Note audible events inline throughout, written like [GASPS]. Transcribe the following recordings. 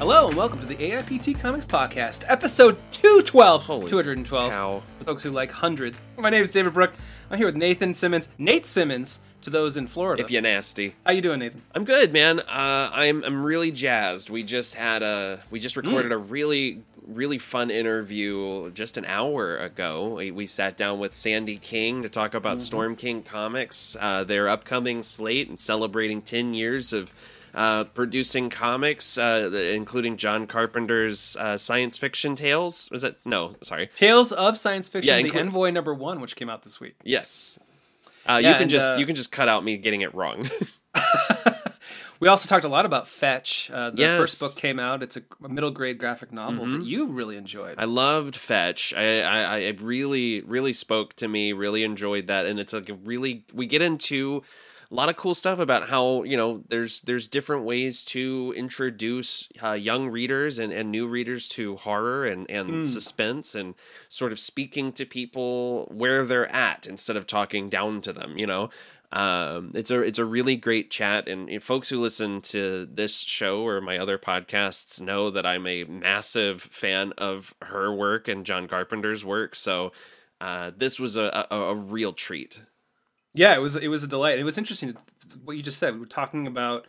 Hello and welcome to the AIPT Comics Podcast, episode 212. Holy 212. cow. For folks who like 100. My name is David Brook. I'm here with Nathan Simmons. Nate Simmons to those in Florida. If you're nasty. How you doing, Nathan? I'm good, man. Uh, I'm I'm really jazzed. We just had a we just recorded a really really fun interview just an hour ago. We, we sat down with Sandy King to talk about Storm King Comics, uh, their upcoming slate, and celebrating 10 years of uh, producing comics, uh, including John Carpenter's uh, science fiction tales. Was it? No, sorry. Tales of Science Fiction, Yeah, the inclu- Envoy number one, which came out this week. Yes. Uh, Yeah, you can and, just uh, you can just cut out me getting it wrong. [LAUGHS] We also talked a lot about Fetch. Uh, the Yes. first book came out. It's a, middle grade graphic novel that you really enjoyed. I loved Fetch. I, I, I really, really spoke to me. Really enjoyed that, and it's like a really we get into a lot of cool stuff about how you know there's there's different ways to introduce uh, young readers and, and new readers to horror and and suspense and sort of speaking to people where they're at instead of talking down to them. You know. Um, it's a it's a really great chat, and folks who listen to this show or my other podcasts know that I'm a massive fan of her work and John Carpenter's work. So uh, this was a, a, a real treat. Yeah, it was it was a delight. It was interesting what you just said. We were talking about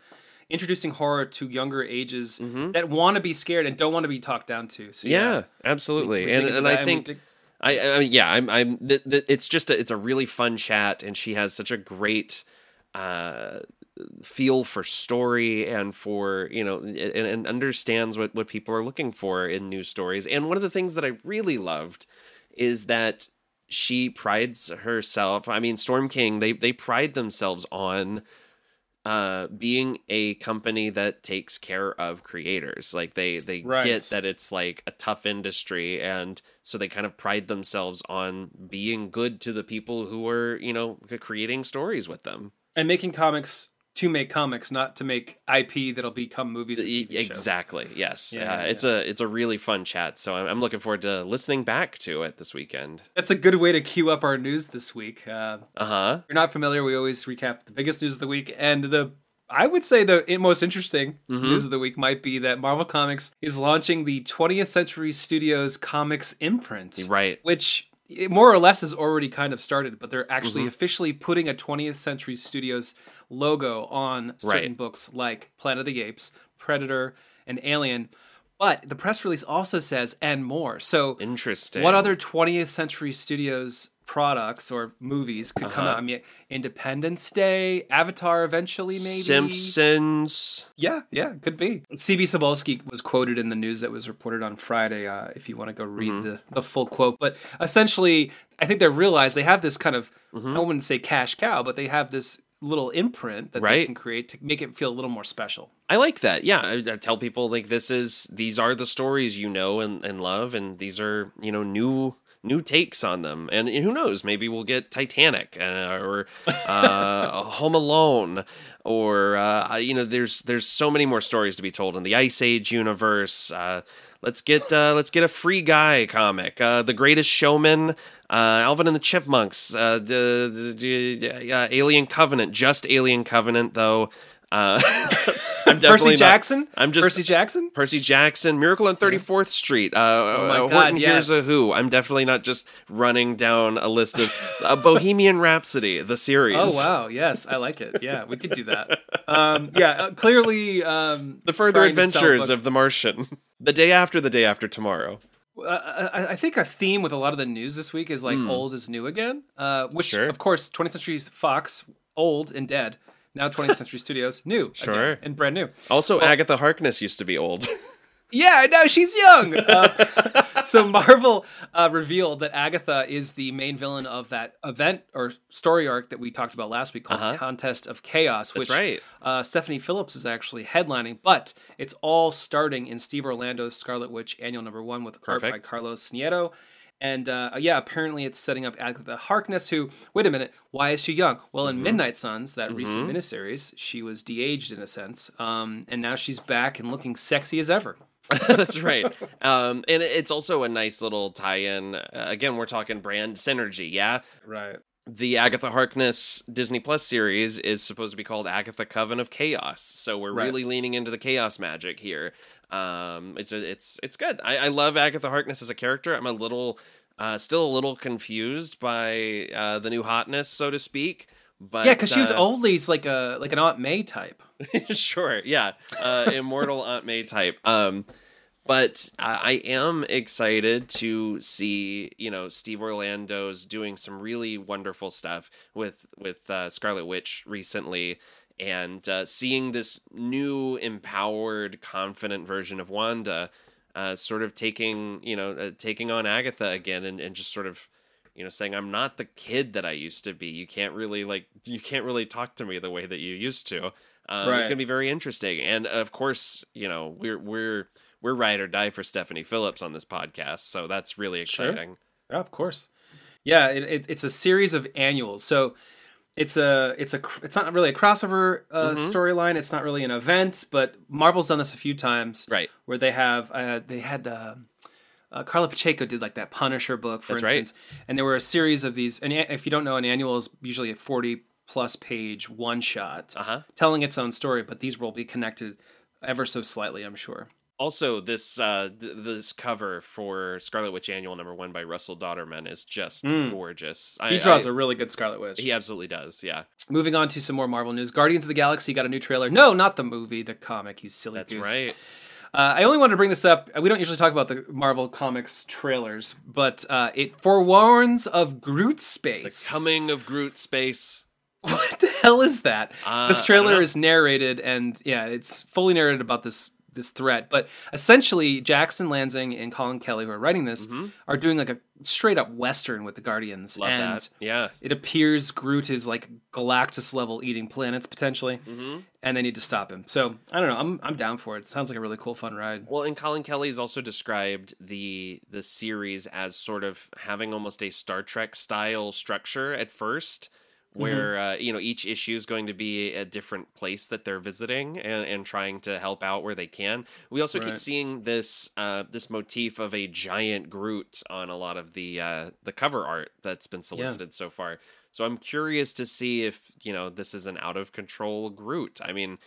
introducing horror to younger ages that want to be scared and don't want to be talked down to. So Yeah, yeah, absolutely, we and and I think. dig- I, I mean, yeah, I'm, I'm. Th- th- it's just, a, it's a really fun chat, and she has such a great uh, feel for story and for you know, and, and understands what what people are looking for in news stories. And one of the things that I really loved is that she prides herself. I mean, Storm King, they they pride themselves on uh being a company that takes care of creators like they they Right. get that it's like a tough industry and so they kind of pride themselves on being good to the people who are you know creating stories with them and making comics to make comics, not to make IP that'll become movies. Or E- TV shows. exactly yes Yeah, uh, yeah, it's a it's a really fun chat so I'm, I'm looking forward to listening back to it this weekend That's a good way to queue up our news this week. Uh, uh-huh if you're not familiar, we always recap the biggest news of the week, and the I would say the most interesting Mm-hmm. news of the week might be that Marvel Comics is launching the 20th Century Studios comics imprint. right which more or less has already kind of started, but they're actually Mm-hmm. officially putting a 20th Century Studios logo on certain Right. books like Planet of the Apes, Predator, and Alien. But the press release also says and more. So interesting what other 20th Century Studios products or movies could come Uh-huh. out? I mean, Independence Day, Avatar eventually, maybe. simpsons Yeah, yeah, could be. CB Cebulski was quoted in the news that was reported on Friday. Uh, if you want to go read Mm-hmm. the, the full quote, but essentially, I think they realize they have this kind of Mm-hmm. I wouldn't say cash cow, but they have this little imprint that they can create to make it feel a little more special. I like that. Yeah, I, I tell people like this is these are the stories you know and, and love, and these are you know new new takes on them. And who knows? Maybe we'll get Titanic uh, or uh, [LAUGHS] Home Alone, or uh, you know, there's there's so many more stories to be told in the Ice Age universe. Uh, let's get uh, let's get a Free Guy comic, uh, The Greatest Showman. Uh, Alvin and the Chipmunks, uh, uh, Alien Covenant, just Alien Covenant though. Uh, [LAUGHS] I'm Percy not- Jackson. I'm just Percy Jackson. Percy Jackson, Miracle on 34th Street, uh, Oh my uh, God, Horton yes. a Who. I'm definitely not just running down a list of uh, Bohemian Rhapsody, the series. Oh wow, yes, I like it. Yeah, we could do that. Um, yeah, uh, clearly, um, The Further trying to sell Adventures of the Martian. [LAUGHS] The day after the day after tomorrow. Uh, I, I think a theme with a lot of the news this week is like old is new again, uh, which. Sure. of course 20th Century Fox old and dead. Now 20th Century [LAUGHS] Studios new, Sure. again, and brand new. Also, Agatha Harkness used to be old. [LAUGHS] Yeah, no, she's young. Uh, [LAUGHS] so Marvel uh, revealed that Agatha is the main villain of that event or story arc that we talked about last week called Uh-huh. Contest of Chaos, which right. uh, Stephanie Phillips is actually headlining. But it's all starting in Steve Orlando's Scarlet Witch annual number one with art by Carlos Nieto. And uh, yeah, apparently it's setting up Agatha Harkness, who, wait a minute, why is she young? Well, Mm-hmm. in Midnight Suns, that recent miniseries, she was de aged in a sense. Um, and now she's back and looking sexy as ever. [LAUGHS] That's right. Um, and it's also a nice little tie-in. Uh, again, we're talking brand synergy. Yeah, Right. the Agatha Harkness Disney Plus series is supposed to be called Agatha Coven of Chaos. So we're Right. really leaning into the chaos magic here. Um, it's a, it's it's good. I, I love Agatha Harkness as a character. I'm a little uh, still a little confused by uh, the new hotness, so to speak. But yeah, because she was uh, always like a like an Aunt May type. [LAUGHS] sure, yeah, uh, immortal [LAUGHS] Aunt May type. Um, but I I am excited to see you know Steve Orlando's doing some really wonderful stuff with with uh, Scarlet Witch recently, and uh, seeing this new empowered, confident version of Wanda, uh, sort of taking you know uh, taking on Agatha again, and, and just sort of you know saying i'm not the kid that i used to be you can't really like you can't really talk to me the way that you used to um, Right. it's going to be very interesting and of course you know we're we're we're ride or die for stephanie phillips on this podcast so that's really Sure. exciting Yeah, of course. Yeah, it, it, it's a series of annuals. So it's a it's a it's not really a crossover uh, Mhm. storyline. It's not really an event, but Marvel's done this a few times right where they have uh, they had uh, uh, Carla Pacheco did like that Punisher book, for That's right. instance, and there were a series of these. And if you don't know, an annual is usually a forty plus page one shot uh-huh telling its own story, but these will be connected ever so slightly, I'm sure. also this uh th- this cover for scarlet witch annual number one by russell Dauterman is just Mm. gorgeous He I- draws I- a really good Scarlet Witch. he absolutely does yeah Moving on to some more Marvel news. Guardians of the Galaxy got a new trailer. No, not the movie, the comic, you silly that's goose. right Uh, I only wanted to bring this up. We don't usually talk about the Marvel Comics trailers, but uh, it forewarns of Groot space. the coming of groot space What the hell is that? Uh, this trailer is narrated, and yeah, it's fully narrated about this this threat. But essentially, Jackson Lanzing and Collin Kelly, who are writing this, Mhm. are doing like a straight up western with the Guardians, love and that yeah it appears Groot is like Galactus level eating planets potentially, hmm and they need to stop him. So I don't know. I'm I'm down for it. Sounds like a really cool, fun ride. Well, and Collin Kelly's also described the the series as sort of having almost a Star Trek style structure at first, Mm-hmm. where uh, you know each issue is going to be a different place that they're visiting and, and trying to help out where they can. We also keep seeing this uh, this motif of a giant Groot on a lot of the uh, the cover art that's been solicited so far. So I'm curious to see if you know this is an out of control Groot. I mean,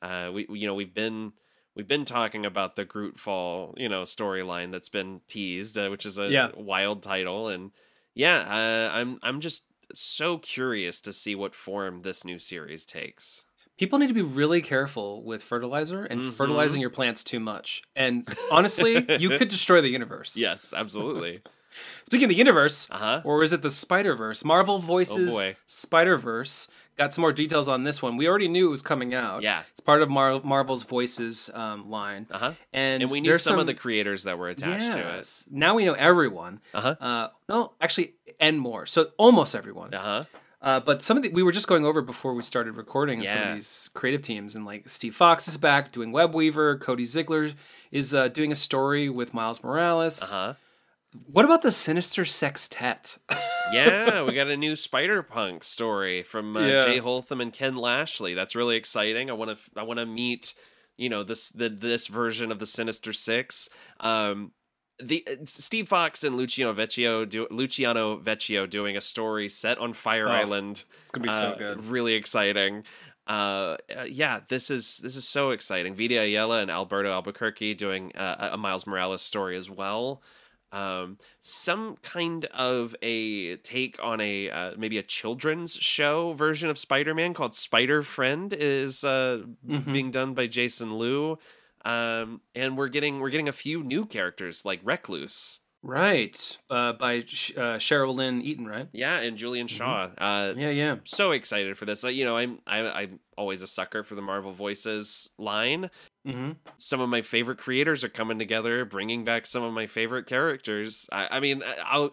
uh, we you know we've been we've been talking about the Groot Fall, you know, storyline that's been teased, uh, which is a Yeah. wild title, and yeah, uh, I'm I'm just so curious to see what form this new series takes. People need to be really careful with fertilizer and Mhm. fertilizing your plants too much. And honestly, you could [LAUGHS] destroy the universe. Yes, absolutely. [LAUGHS] Speaking of the universe, Uh huh. or is it the Spider Verse? Marvel Voices Oh. Spider Verse. Got some more details on this one. We already knew it was coming out. Yeah. It's part of Mar- Marvel's Voices um, line. Uh huh. And, And we knew there's some, of the creators that were attached to it. Now we know everyone. Uh huh. Uh, no, actually, and more. So almost everyone. Uh huh. Uh, but some of the we were just going over before we started recording and some of these creative teams and like Steve Foxe is back doing Web Weaver. Cody Ziegler is uh, doing a story with Miles Morales. Uh huh. What about the Sinister Sextet? yeah, we got a [LAUGHS] new Spider Punk story from uh, Yeah. Jay Holtham and Ken Lashley. That's really exciting. I want to I want to meet you know this the this version of the Sinister Six. Um, the uh, Steve Foxe and Luciano Vecchio do Luciano Vecchio doing a story set on Fire Oh, Island. It's gonna be so Uh, good. Really exciting. Uh, uh, yeah, this is this is so exciting. Vita Ayala and Alberto Alburquerque doing uh, a Miles Morales story as well. Um, some kind of a take on a uh, maybe a children's show version of Spider-Man called Spider Friend is uh, Mhm. being done by Jason Liu. Um, and we're getting we're getting a few new characters like Recluse, Right. Uh, by uh, Cheryl Lynn Eaton, right? yeah, and Julian Shaw. Uh, Yeah, yeah. so excited for this. Like, you know, I'm I, I'm always a sucker for the Marvel Voices line. Mm-hmm. Some of my favorite creators are coming together, bringing back some of my favorite characters. I, I mean, I- I'll,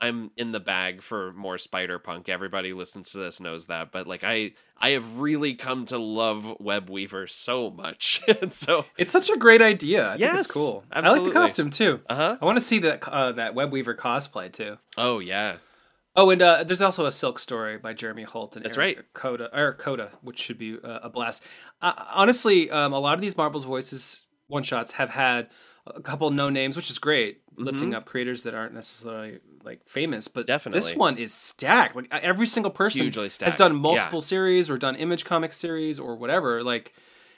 I'm in the bag for more Spider Punk. Everybody listens to this knows that, but like I I have really come to love Web Weaver so much, [LAUGHS] and so It's such a great idea. I think Yes, it's cool. I like the costume too. uh huh. I want to see that uh, that Web Weaver cosplay too. Oh yeah, Oh, and uh, there's also a Silk story by Jeremy Holt and That's Eric Koda, Eric Koda, which should be uh, a blast. Uh, honestly, um, a lot of these Marvel's Voices one shots have had a couple no names, which is great, lifting Mhm. up creators that aren't necessarily like famous. But Definitely. this one is stacked. Like every single person has done yeah. multiple series or done image comic series or whatever. Like,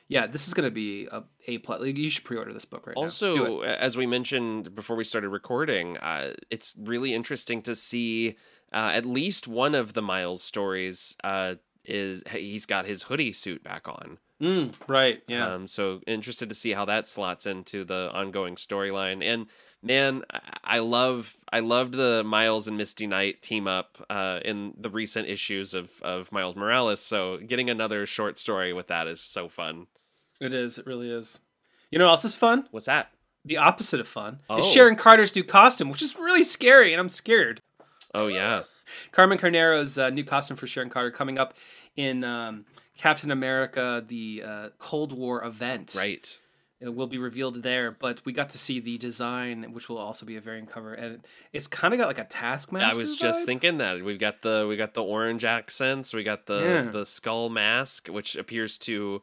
yeah, this is gonna be a a plus. Like, you should pre-order this book right now. Also, as we mentioned before we started recording, uh, it's really interesting to see uh, at least one of the Miles stories. Uh, is he's got his hoodie suit back on? Mm, right? Yeah. Um, so interested to see how that slots into the ongoing storyline. And man, I- love I loved the Miles and Misty Knight team up uh, in the recent issues of of Miles Morales. So getting another short story with that is so fun. it is. It really is. You know what else is fun? What's that? The opposite of fun is Oh. Sharon Carter's new costume, which is really scary, and I'm scared. Oh yeah, [LAUGHS] Carmen Carnero's uh, new costume for Sharon Carter coming up in um, Captain America: The uh, Cold War event. right. It will be revealed there, but we got to see the design, which will also be a variant cover, and it's kind of got like a Taskmaster. I was just thinking that we've got the we got the orange accents, we got the Yeah. the skull mask, which appears to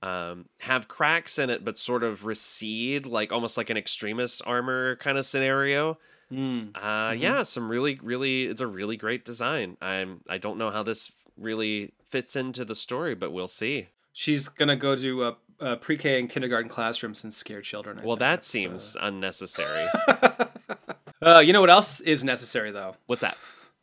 um, have cracks in it, but sort of recede, like almost like an extremist armor kind of scenario. Mm. Uh, Yeah, some really, really, it's a really great design. I'm I don't know how this really fits into the story, but we'll see. She's gonna go to uh, uh, pre-K and kindergarten classrooms and scare children. I Well, that that's, seems unnecessary. Uh... [LAUGHS] uh, you know what else is necessary though? What's that?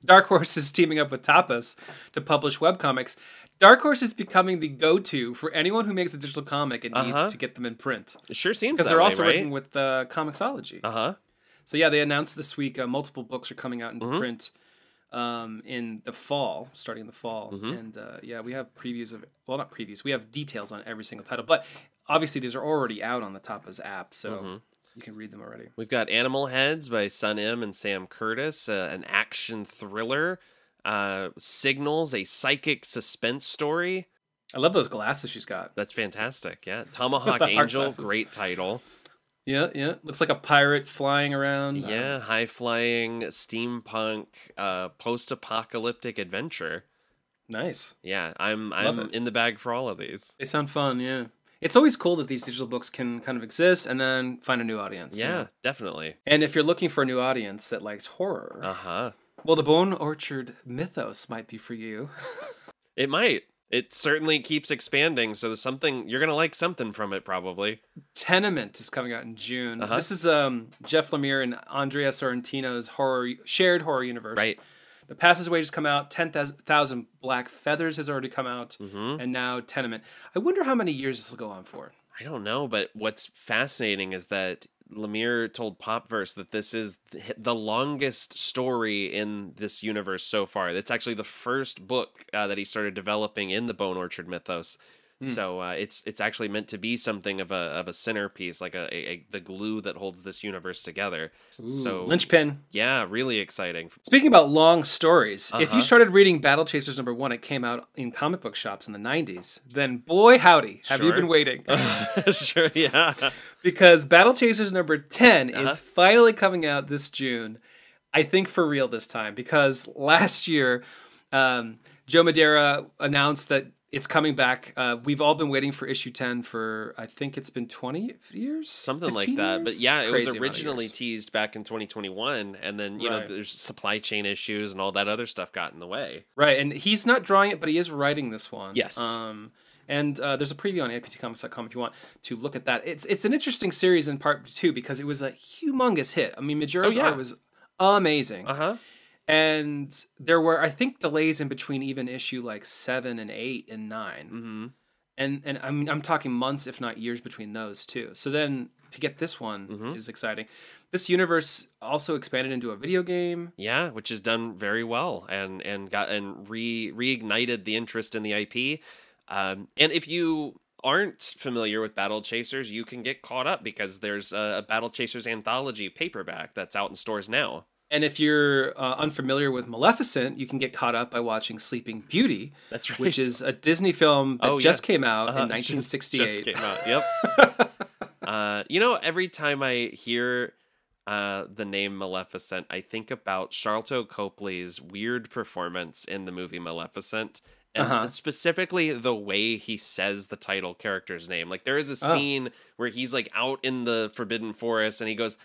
Dark Horse is teaming up with Tapas to publish webcomics. Dark Horse is becoming the go-to for anyone who makes a digital comic and Uh-huh. needs to get them in print It sure seems because they're way, also right? working with uh, Comixology. Uh huh. So yeah, they announced this week uh, multiple books are coming out in Mhm. print um, in the fall, starting in the fall, Mhm. and uh, yeah, we have previews of well, not previews, we have details on every single title, but obviously these are already out on the Tapas app, so Mhm. you can read them already. We've got Animal Heads by Sun M and Sam Curtis, uh, an action thriller. Uh, Signals, a psychic suspense story. I love those glasses she's got. That's fantastic. Yeah. [LAUGHS] Tomahawk Angel, glasses. great title. Yeah, yeah, looks like a pirate flying around. Yeah, high flying, steampunk, uh, post apocalyptic adventure. nice. Yeah, I'm Love I'm it. in the bag for all of these. They sound fun. Yeah, it's always cool that these digital books can kind of exist and then find a new audience. you Yeah, know? definitely. and if you're looking for a new audience that likes horror, Uh huh. well, the Bone Orchard mythos might be for you. [LAUGHS] It might. It certainly keeps expanding, so there's something you're gonna like something from it probably. Tenement is coming out in June. Uh-huh. This is um, Jeff Lemire and Andrea Sorrentino's horror shared horror universe. Right. The Passageway just come out. Ten thousand Black Feathers has already come out, hmm and now Tenement. I wonder how many years this will go on for. I don't know, but what's fascinating is that Lemire told Popverse that this is the longest story in this universe so far. It's actually the first book uh, that he started developing in the Bone Orchard mythos. Hmm. So uh, it's it's actually meant to be something of a of a centerpiece, like a, a, a the glue that holds this universe together. So Linchpin. yeah, really exciting. Speaking about long stories, if Uh-huh. you started reading Battle Chasers number one, it came out in comic book shops in the '90s. Then, boy howdy, have you been waiting? [LAUGHS] sure, yeah. [LAUGHS] because Battle Chasers number 10 Uh-huh. is finally coming out this June. I think for real this time because last year, um, Joe Madureira announced that it's coming back. Uh, we've all been waiting for issue 10 for, I think it's been 20 years? something like 15 that. But yeah, it Crazy was originally teased back in 2021, and then you know there's supply chain issues and all that other stuff got in the way. Right, and he's not drawing it, but he is writing this one. Yes. Um, and uh, there's a preview on aiptcomics.com if you want to look at that. It's it's an interesting series in part two because it was a humongous hit. I mean, Madureira's Oh, yeah. art was amazing. Uh huh. And there were i think delays in between even issue like seven and eight and 9 hmm and and i mean i'm talking months if not years between those two so then to get this one Mhm. is exciting this universe also expanded into a video game Yeah, which has done very well and and got and re reignited the interest in the IP. Um, and if you aren't familiar with Battle Chasers, you can get caught up because there's a Battle Chasers anthology paperback that's out in stores now. And if you're uh, unfamiliar with maleficent you can get caught up by watching sleeping beauty That's right. which is a disney film that Oh, just yeah. came out Uh-huh. in Just- 1968 Just came out. Yep. [LAUGHS] uh, you know, every time I hear uh, the name Maleficent, I think about Sharlto Copley's weird performance in the movie Maleficent, and Uh-huh. specifically the way he says the title character's name. Like there is a Oh. scene where he's like out in the forbidden forest and he goes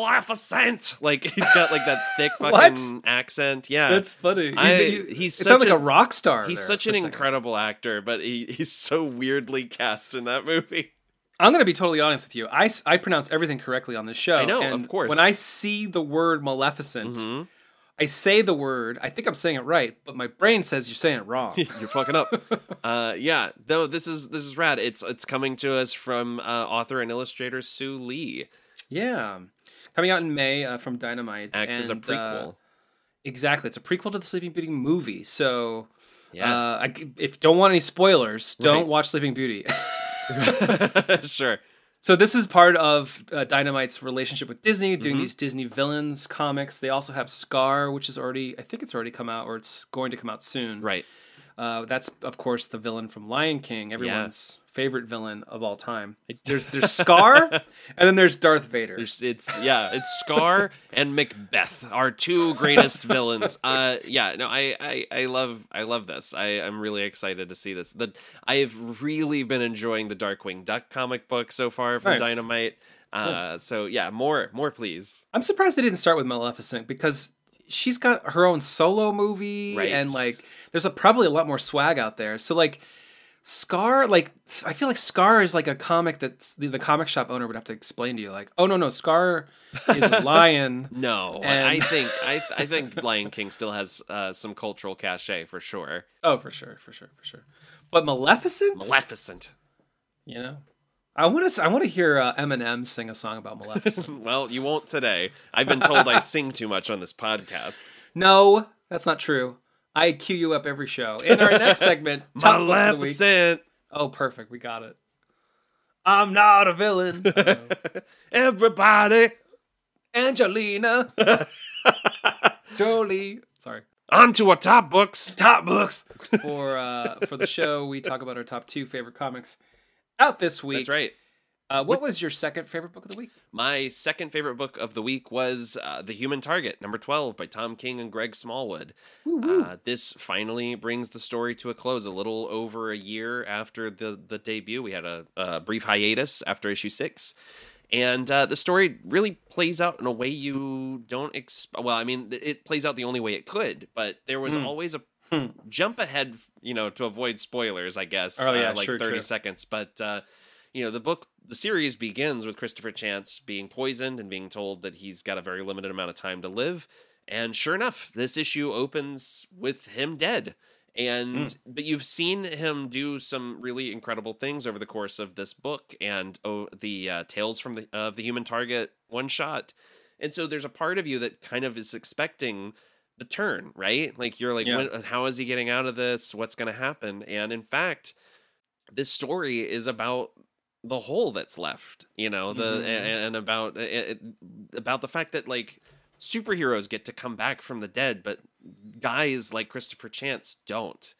Maleficent. Like he's got like that thick [LAUGHS] fucking accent. Yeah, That's funny. He- I- he- he's sounds like a rock star. he's such an incredible actor, but he, he's so weirdly cast in that movie. I'm going to be totally honest with you. I, I pronounce everything correctly on this show. I know, and of course. When I see the word Maleficent, Mhm. I say the word. I think I'm saying it right, but my brain says you're saying it wrong. [LAUGHS] You're fucking up. [LAUGHS] uh, yeah, though this is this is rad. It's it's coming to us from uh, author and illustrator Soo Lee. yeah, coming out in May uh, from Dynamite. Acts as a and, uh, prequel. exactly, it's a prequel to the Sleeping Beauty movie. So, yeah, uh, I, if don't want any spoilers, don't Right. watch Sleeping Beauty. [LAUGHS] sure. So this is part of uh, Dynamite's relationship with Disney, doing Mhm. these Disney villains comics. They also have Scar, which is already, I think it's already come out, or it's going to come out soon. Right. Uh, that's of course the villain from Lion King, everyone's favorite villain of all time. It's- There's [LAUGHS] there's Scar, and then there's Darth Vader. There's, it's yeah, it's Scar and Macbeth, our two greatest [LAUGHS] villains. Uh, yeah, no, I, I, I love, I love this. I, I'm really excited to see this. The, I've really been enjoying the Darkwing Duck comic book so far from Nice. Dynamite. Uh, so yeah, more, more, please. I'm surprised they didn't start with Maleficent because she's got her own solo movie Right. and like there's a, probably a lot more swag out there. So like Scar, like I feel like Scar is like a comic that the, the comic shop owner would have to explain to you, like, oh no no, Scar is a [LAUGHS] lion. No, I- And- I think, I, [LAUGHS] I think Lion King still has uh, some cultural cachet for sure. Oh, for sure, for sure, for sure. But Maleficent, Maleficent. you know, I want to I want to hear uh, Eminem sing a song about Maleficent. [LAUGHS] well, you won't today. I've been told I sing too much on this podcast. [LAUGHS] no, that's not true. I cue you up every show. In our next segment, [LAUGHS] top books of the. Maleficent. Oh, perfect. We got it. I'm not a villain. Everybody. Angelina Jolie. Sorry. On to our top books. Top books for uh, for the show. We talk about our top two favorite comics out this week. That's right. Uh, what was your second favorite book of the week? My second favorite book of the week was uh, The Human Target, number 12, by Tom King and Greg Smallwood. Uh, this finally brings the story to a close a little over a year after the, the debut. We had a, a brief hiatus after issue six. And uh, the story really plays out in a way you don't expect. Well, I mean, it plays out the only way it could, but there was Hmm. always a Hmm. jump ahead, you know, to avoid spoilers, I guess. Oh, yeah, uh, like sure, 30 true. seconds. But, uh, you know, the book, the series begins with Christopher Chance being poisoned and being told that he's got a very limited amount of time to live. And sure enough, this issue opens with him dead. And but you've seen him do some really incredible things over the course of this book and oh, the uh, Tales from the of the Human Target one shot. And so there's a part of you that kind of is expecting the turn, right? Like you're like, Yeah. when, how is he getting out of this? What's going to happen? And in fact, this story is about the hole that's left, you know, the Mhm. and, and about it, about the fact that like superheroes get to come back from the dead, but guys like Christopher Chance don't.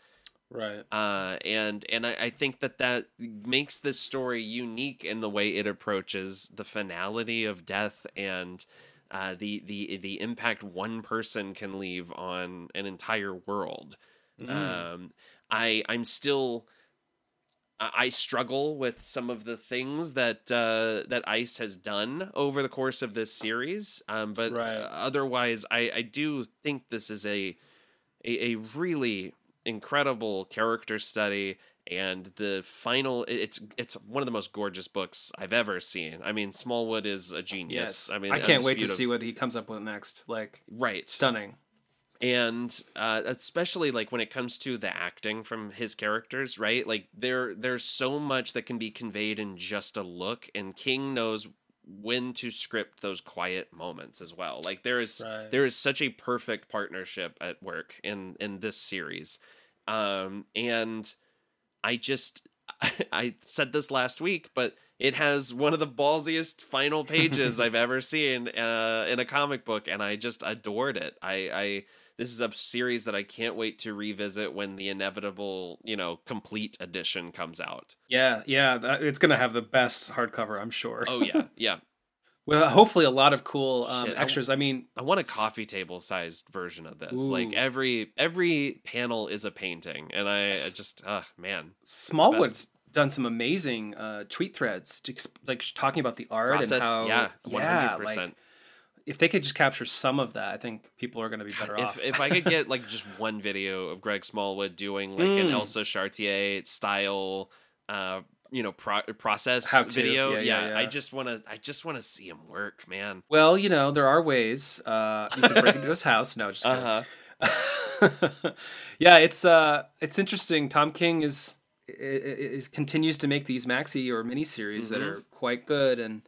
Right. Uh, and and I, I think that that makes this story unique in the way it approaches the finality of death and uh, the the the impact one person can leave on an entire world. Mm. Um, I I'm still I struggle with some of the things that uh, that Ice has done over the course of this series. Um, but Right. otherwise, I I do think this is a a, a really incredible character study and the final it's it's one of the most gorgeous books I've ever seen. I mean Smallwood is a genius. Yes. I mean I can't wait to see what he comes up with next. Like, right stunning. and uh, especially like when it comes to the acting from his characters right like there there's so much that can be conveyed in just a look and king knows when to script those quiet moments as well like there is Right. there is such a perfect partnership at work in in this series um and i just [LAUGHS] i said this last week but it has one of the ballsiest final pages [LAUGHS] I've ever seen uh, in a comic book, and I just adored it. I, I this is a series that I can't wait to revisit when the inevitable, you know, complete edition comes out. Yeah, yeah. That, it's gonna have the best hardcover, I'm sure. Oh yeah, yeah. [LAUGHS] Well, hopefully a lot of cool um, Shit, extras. I, mean, I want a coffee table sized version of this. Ooh. Like every every panel is a painting, and I just, uh man, Smallwood's done some amazing uh, tweet threads, to like talking about the art process, and how yeah, one hundred percent if they could just capture some of that, I think people are going to be better off. If if I could get [LAUGHS] like just one video of Greg Smallwood doing like an Mm. Elsa Charretier style, uh, you know, pro- process How video, yeah, yeah, yeah. I just want to, I just want to see him work, man. well, you know, there are ways. Uh, you can break into his house. No, just kidding. Uh huh. [LAUGHS] yeah, it's uh, it's interesting. Tom King is is continues to make these maxi or mini series that Mhm. are quite good, and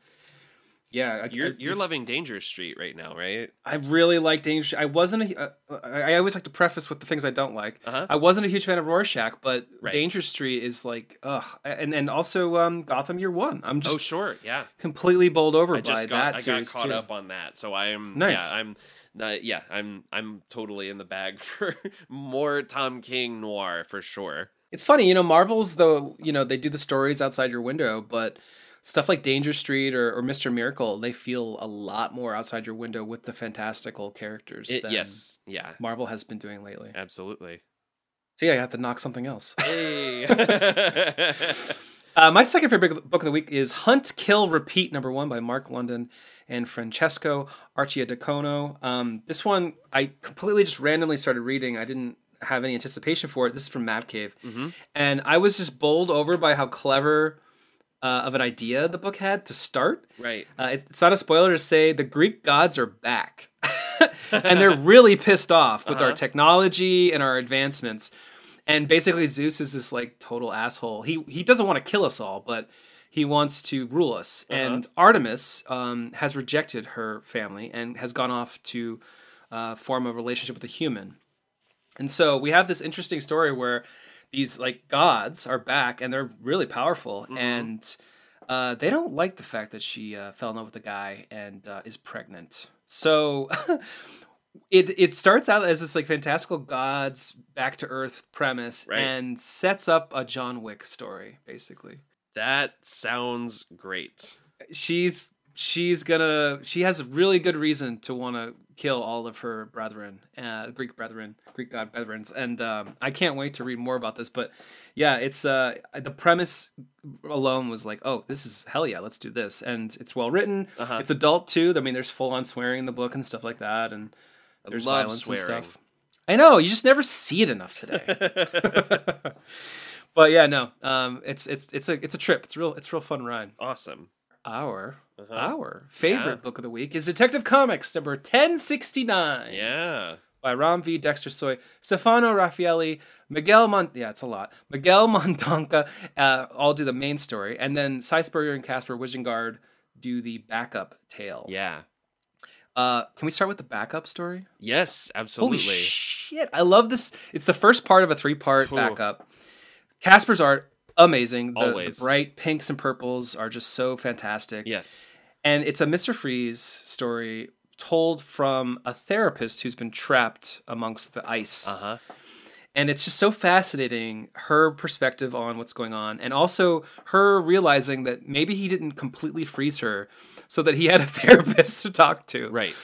yeah, I- You're I- you're loving Danger Street right now, right? I really like Danger. I wasn't a. Uh, I I always like to preface with the things I don't like. Uh huh. I wasn't a huge fan of Rorschach, but Right. Danger Street is like, ugh, and and also um, Gotham Year One. I'm just Oh sure, yeah. completely bowled over I by got that I got series caught too. up on that, so I am Nice. Yeah, I'm. Uh, yeah, I'm I'm totally in the bag [LAUGHS] for more Tom King noir for sure. It's funny, you know, Marvel's though, you know, they do the stories outside your window, but stuff like Danger Street or, or Mr. Miracle, they feel a lot more outside your window with the fantastical characters It- than yes, yeah, Marvel has been doing lately. absolutely. So yeah, I have to knock something else. Hey. [LAUGHS] [LAUGHS] Uh, my second favorite book of the week is Hunt, Kill, Repeat, number one by Mark London and Francesco Archidiacono. Um, this one I completely just randomly started reading. I didn't have any anticipation for it. This is from Mad Cave. Mhm. And I was just bowled over by how clever uh, of an idea the book had to start. right. Uh, it's, it's not a spoiler to say the Greek gods are back. [LAUGHS] and they're really pissed off with our Uh-huh. technology and our advancements. And basically, Zeus is this like total asshole. He he doesn't want to kill us all, but he wants to rule us. Uh-huh. And Artemis um, has rejected her family and has gone off to uh, form a relationship with a human. And so we have this interesting story where these like gods are back and they're really powerful Mhm. and uh, they don't like the fact that she uh, fell in love with a guy and uh, is pregnant. So [LAUGHS] it it starts out as this like fantastical gods back to earth premise Right. and sets up a John Wick story basically. That sounds great. She's she's gonna she has a really good reason to want to kill all of her brethren, uh, Greek brethren, Greek god brethren, and um, I can't wait to read more about this. But yeah, it's uh, the premise alone was like, oh, this is hell yeah, let's do this, and it's well written. Uh-huh. It's adult too. I mean, there's full on swearing in the book and stuff like that, and there's violence swearing. and stuff. I know you just never see it enough today. [LAUGHS] [LAUGHS] but yeah, no, um, it's it's it's a it's a trip. It's real. It's real fun ride. awesome. Our Uh-huh. our favorite Yeah. book of the week is Detective Comics number 1069 Yeah. by Ram V. Dexter Soy, Stefano Raffaelli, Miguel Mon yeah, it's a lot. Miguel [LAUGHS] Mendonça uh, all do the main story, and then Seisberger and Kasper Wijngaard do the backup tale. Yeah. Uh, can we start with the backup story? Yes, absolutely. Holy shit! I love this. It's the first part of a three-part backup. Kasper's art amazing. The, the Always. bright pinks and purples are just so fantastic. yes. And it's a Mr. Freeze story told from a therapist who's been trapped amongst the ice. Uh-huh. And it's just so fascinating her perspective on what's going on and also her realizing that maybe he didn't completely freeze her so that he had a [LAUGHS] therapist to talk to. Right.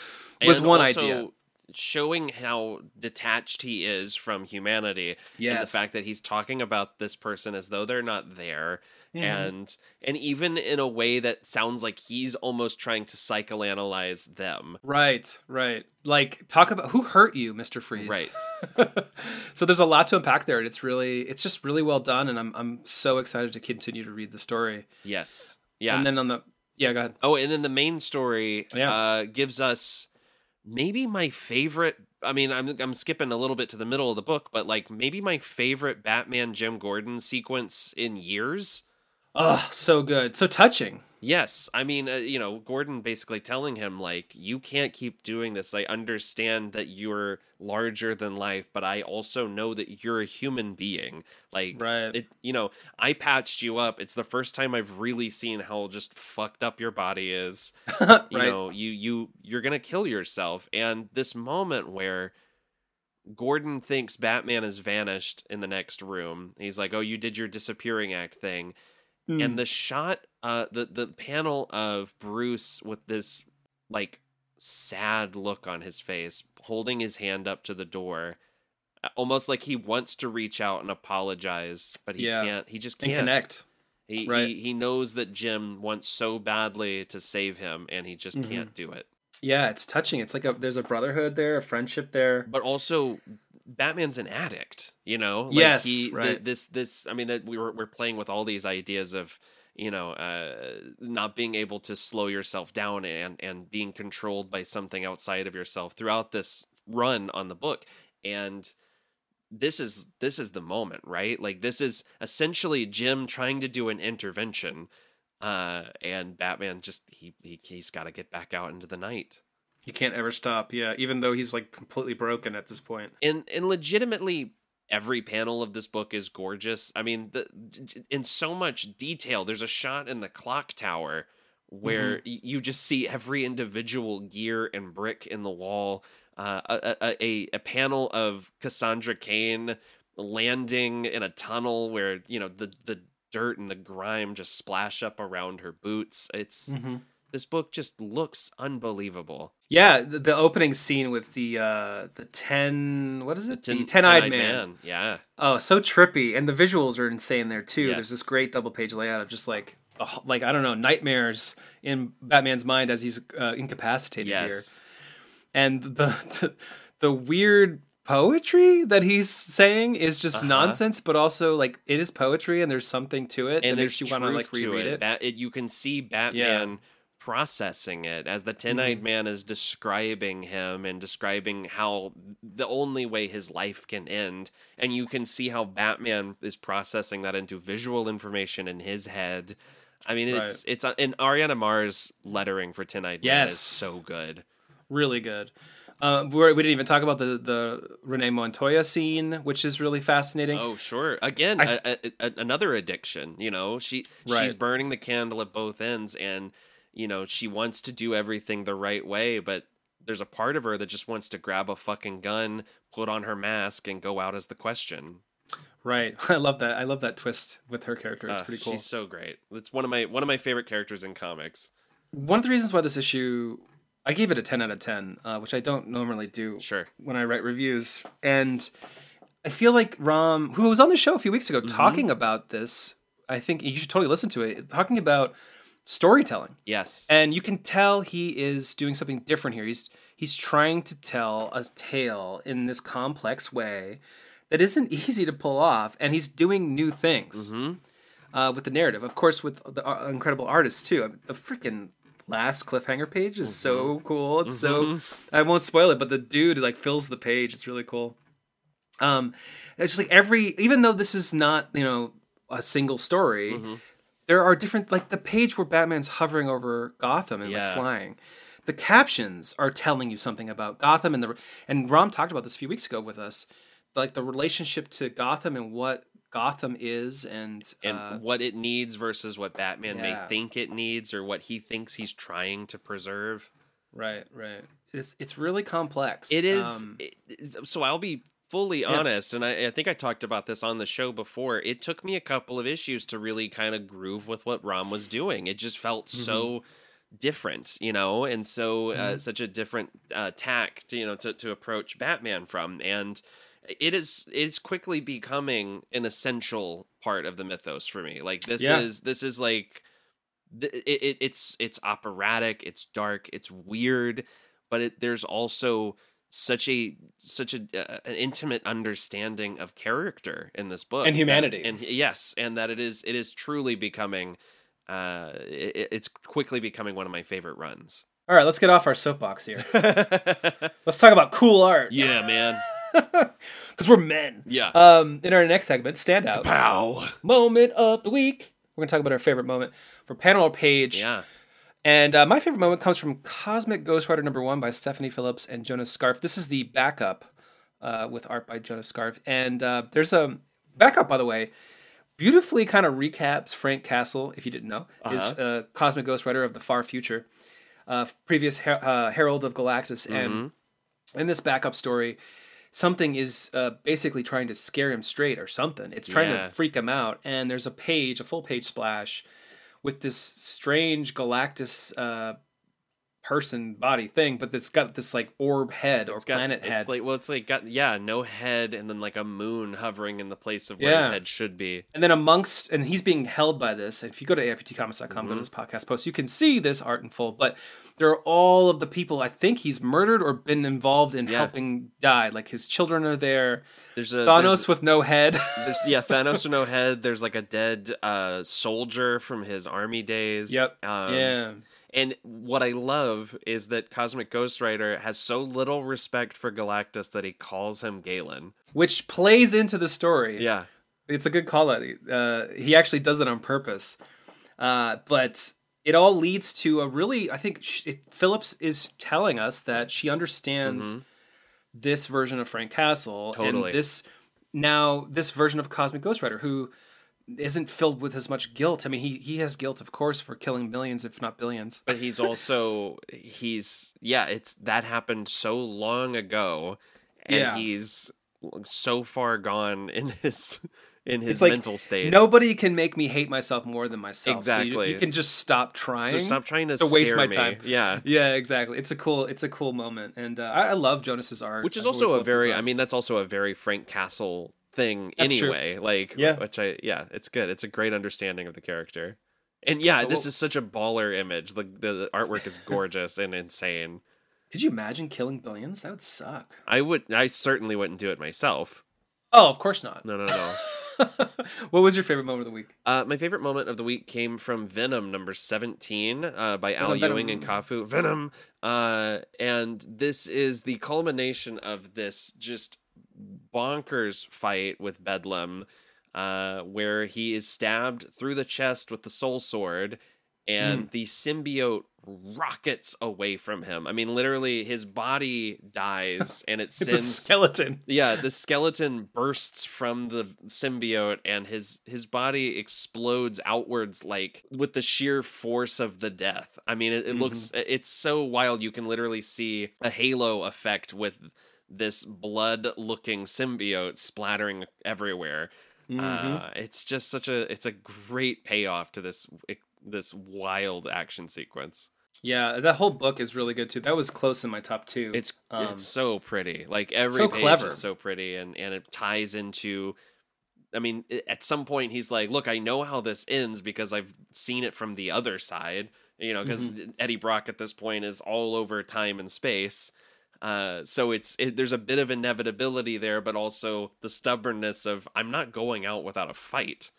Was And one also idea. Showing how detached he is from humanity. And the fact that he's talking about this person as though they're not there. Mhm. And and even in a way that sounds like he's almost trying to psychoanalyze them. Right, right. Like talk about who hurt you, Mr. Freeze. Right. [LAUGHS] so there's a lot to unpack there and it's really it's just really well done and I'm I'm so excited to continue to read the story. Yes. Yeah. And then on the Yeah, go ahead. Oh, and then the main story Yeah. uh, gives us maybe my favorite. I mean, I'm I'm skipping a little bit to the middle of the book, but like maybe my favorite Batman Jim Gordon sequence in years. Oh, so good. So touching. Yes, I mean, uh, you know, Gordon basically telling him like, you can't keep doing this. I understand that you're larger than life, but I also know that you're a human being. Like, Right. it, you know, I patched you up. It's the first time I've really seen how just fucked up your body is. [LAUGHS] you right. know you you you're gonna kill yourself and this moment where gordon thinks batman has vanished in the next room he's like oh you did your disappearing act thing Mm. and the shot uh the the panel of bruce with this like sad look on his face holding his hand up to the door almost like he wants to reach out and apologize but he Yeah. can't he just can't connect. he, right. he he knows that jim wants so badly to save him and he just Mhm. can't do it Yeah, it's touching. It's like a there's a brotherhood there, a friendship there. but also Batman's an addict, you know. Like Yes, he, th- right. this this I mean that we were we're playing with all these ideas of you know uh, not being able to slow yourself down and and being controlled by something outside of yourself throughout this run on the book and this is this is the moment right like this is essentially jim trying to do an intervention uh and batman just he, he he's got to get back out into the night He can't ever stop. Yeah, even though he's like completely broken at this point. and and legitimately every panel of this book is gorgeous i mean the in so much detail there's a shot in the clock tower where y you just see every individual gear and brick in the wall uh, a, a, a, a panel of cassandra cain landing in a tunnel where you know the the dirt and the grime just splash up around her boots it's Mm-hmm. This book just looks unbelievable Yeah, the, the opening scene with the uh the ten what is it? The Ten- ten-eyed Ten-Eyed man. yeah Oh, so trippy, and the visuals are insane there too. Yes. There's this great double page layout of just like like I don't know nightmares in Batman's mind as he's uh, incapacitated here, and the, [LAUGHS] the the weird poetry that he's saying is just Uh-huh. nonsense, but also like it is poetry and there's something to it. and that there's you want to like reread it. it. Bat-. You can see Batman processing it as the Ten-Eyed Mm-hmm. Man is describing him and describing how the only way his life can end, and you can see how Batman is processing that into visual information in his head. I mean, it's it's uh, and Ariana Maher lettering for Ten-Eyed Man Yes. is so good. really good. Uh, we we didn't even talk about the the Renee Montoya scene, which is really fascinating. Oh, sure. Again, I- a, a, a, another addiction. You know, she she's burning the candle at both ends, and you know she wants to do everything the right way, but there's a part of her that just wants to grab a fucking gun, put on her mask, and go out as the question. Right, [LAUGHS] I love that. I love that twist with her character. It's Uh, pretty cool. She's so great. It's one of my one of my favorite characters in comics. One of the reasons why this issue, I gave it a ten out of ten, uh, which I don't normally do Sure. when I write reviews, and I feel like Rom, who was on the show a few weeks ago, Mm-hmm. talking about this. I think you should totally listen to it. Talking about storytelling. Yes. and you can tell he is doing something different here. He's he's trying to tell a tale in this complex way that isn't [LAUGHS] easy to pull off, and he's doing new things hmm uh, with the narrative. Of course, with the uh, incredible artists too. I mean, the freaking last cliffhanger page is so cool. It's so I won't spoil it, but the dude like fills the page. It's really cool. Um, it's just like every even though this is not you know a single story Mhm. There are different like the page where batman's hovering over gotham and Yeah. like flying the captions are telling you something about gotham and the and rom talked about this a few weeks ago with us like the relationship to gotham and what gotham is and, And uh, what it needs versus what Batman may think it needs, or what he thinks he's trying to preserve. right right it's it's really complex It is. Um, it is- so I'll be fully Yeah. honest, and I, I think I talked about this on the show before. It took me a couple of issues to really kind of groove with what Rom was doing. It just felt Mm-hmm. so different, you know, and so uh, Mhm. such a different uh, tack, to, you know, to, to approach Batman from, and it is it's quickly becoming an essential part of the mythos for me. Like this Yeah. is this is like it, it, it's it's operatic, it's dark, it's weird, but it, there's also such a such a uh, an intimate understanding of character in this book And humanity. and yes, and that it is it is truly becoming uh it, it's quickly becoming one of my favorite runs. all right let's get off our soapbox here [LAUGHS] let's talk about cool art yeah, man. [LAUGHS] because we're men Yeah. um in our next segment standout Pow. moment of the week. We're to talk about our favorite moment for panel or page. Yeah. And uh, my favorite moment comes from Cosmic Ghost Rider number one by Stephanie Phillips and Jonas Scharf. This is the backup uh, with art by Jonas Scharf. And uh, there's a backup, by the way, beautifully kind of recaps Frank Castle, if you didn't know, is Uh-huh. uh, Cosmic Ghost Rider of the far future, uh, previous Her- uh, Herald of Galactus. And in this backup story, something is uh, basically trying to scare him straight or something. It's trying Yeah. to freak him out. And there's a page, a full page splash, with this strange Galactus uh, person body thing, but it's got this like orb head or It's got- planet it's head. like well, it's like got yeah, no head, and then like a moon hovering in the place of where Yeah. his head should be. And then amongst, and he's being held by this. And if you go to aiptcomics.com, Mm-hmm. go to this podcast post, you can see this art in full. But there are all of the people I think he's murdered or been involved in Yeah. helping die. Like his children are there. There's a Thanos there's- with no head. There's yeah, [LAUGHS] Thanos with no head. There's like a dead uh, soldier from his army days. yep. Um, yeah. And what I love is that Cosmic Ghost Rider has so little respect for Galactus that he calls him Galan. Which plays into the story. Yeah. It's a good call out. Uh, he actually does that on purpose. Uh, but it all leads to a really, I think sh- it, Phillips is telling us that she understands Mhm. this version of Frank Castle Totally. and this now this version of Cosmic Ghost Rider who isn't filled with as much guilt. I mean, he he has guilt, of course, for killing millions, if not billions. But he's also [LAUGHS] he's yeah, it's that happened so long ago and Yeah. he's so far gone in his in his It's like, mental state. Nobody can make me hate myself more than myself. So you- Exactly. you, can just stop trying. so stop trying to, to waste my me. time. Yeah. Yeah, exactly. It's a cool, it's a cool moment, and uh, I, I love Jonas's art, which is I've also a very i mean that's also a very frank castle thing That's true. anyway like Yeah. which i yeah it's good it's a great understanding of the character and yeah this is such a baller image like the, the artwork is gorgeous and insane Could you imagine killing billions? That would suck. i would i certainly wouldn't do it myself Oh, of course not. no no no [LAUGHS] [LAUGHS] what was your favorite moment of the week? uh, my favorite moment of the week came from Venom number 17 uh, by Al Venom, Ewing and CAFU. Venom. Uh, and this is the culmination of this just bonkers fight with Bedlam, uh, where he is stabbed through the chest with the soul sword, and the symbiote rockets away from him. I mean, literally, his body dies, [LAUGHS] and it It's a skeleton. yeah the skeleton bursts from the symbiote and his his body explodes outwards like with the sheer force of the death i mean it, it looks it's so wild you can literally see a halo effect with this blood looking symbiote splattering everywhere Mhm. uh, it's just such a it's a great payoff to this this wild action sequence yeah, that whole book is really good too. That was close in my top two. It's Um, it's so pretty. Like every so page clever. is so pretty, and and it ties into. I mean, at some point he's like, "Look, I know how this ends because I've seen it from the other side." You know, because Mm-hmm. Eddie Brock at this point is all over time and space. Uh, so it's it, there's a bit of inevitability there, but also the stubbornness of I'm not going out without a fight.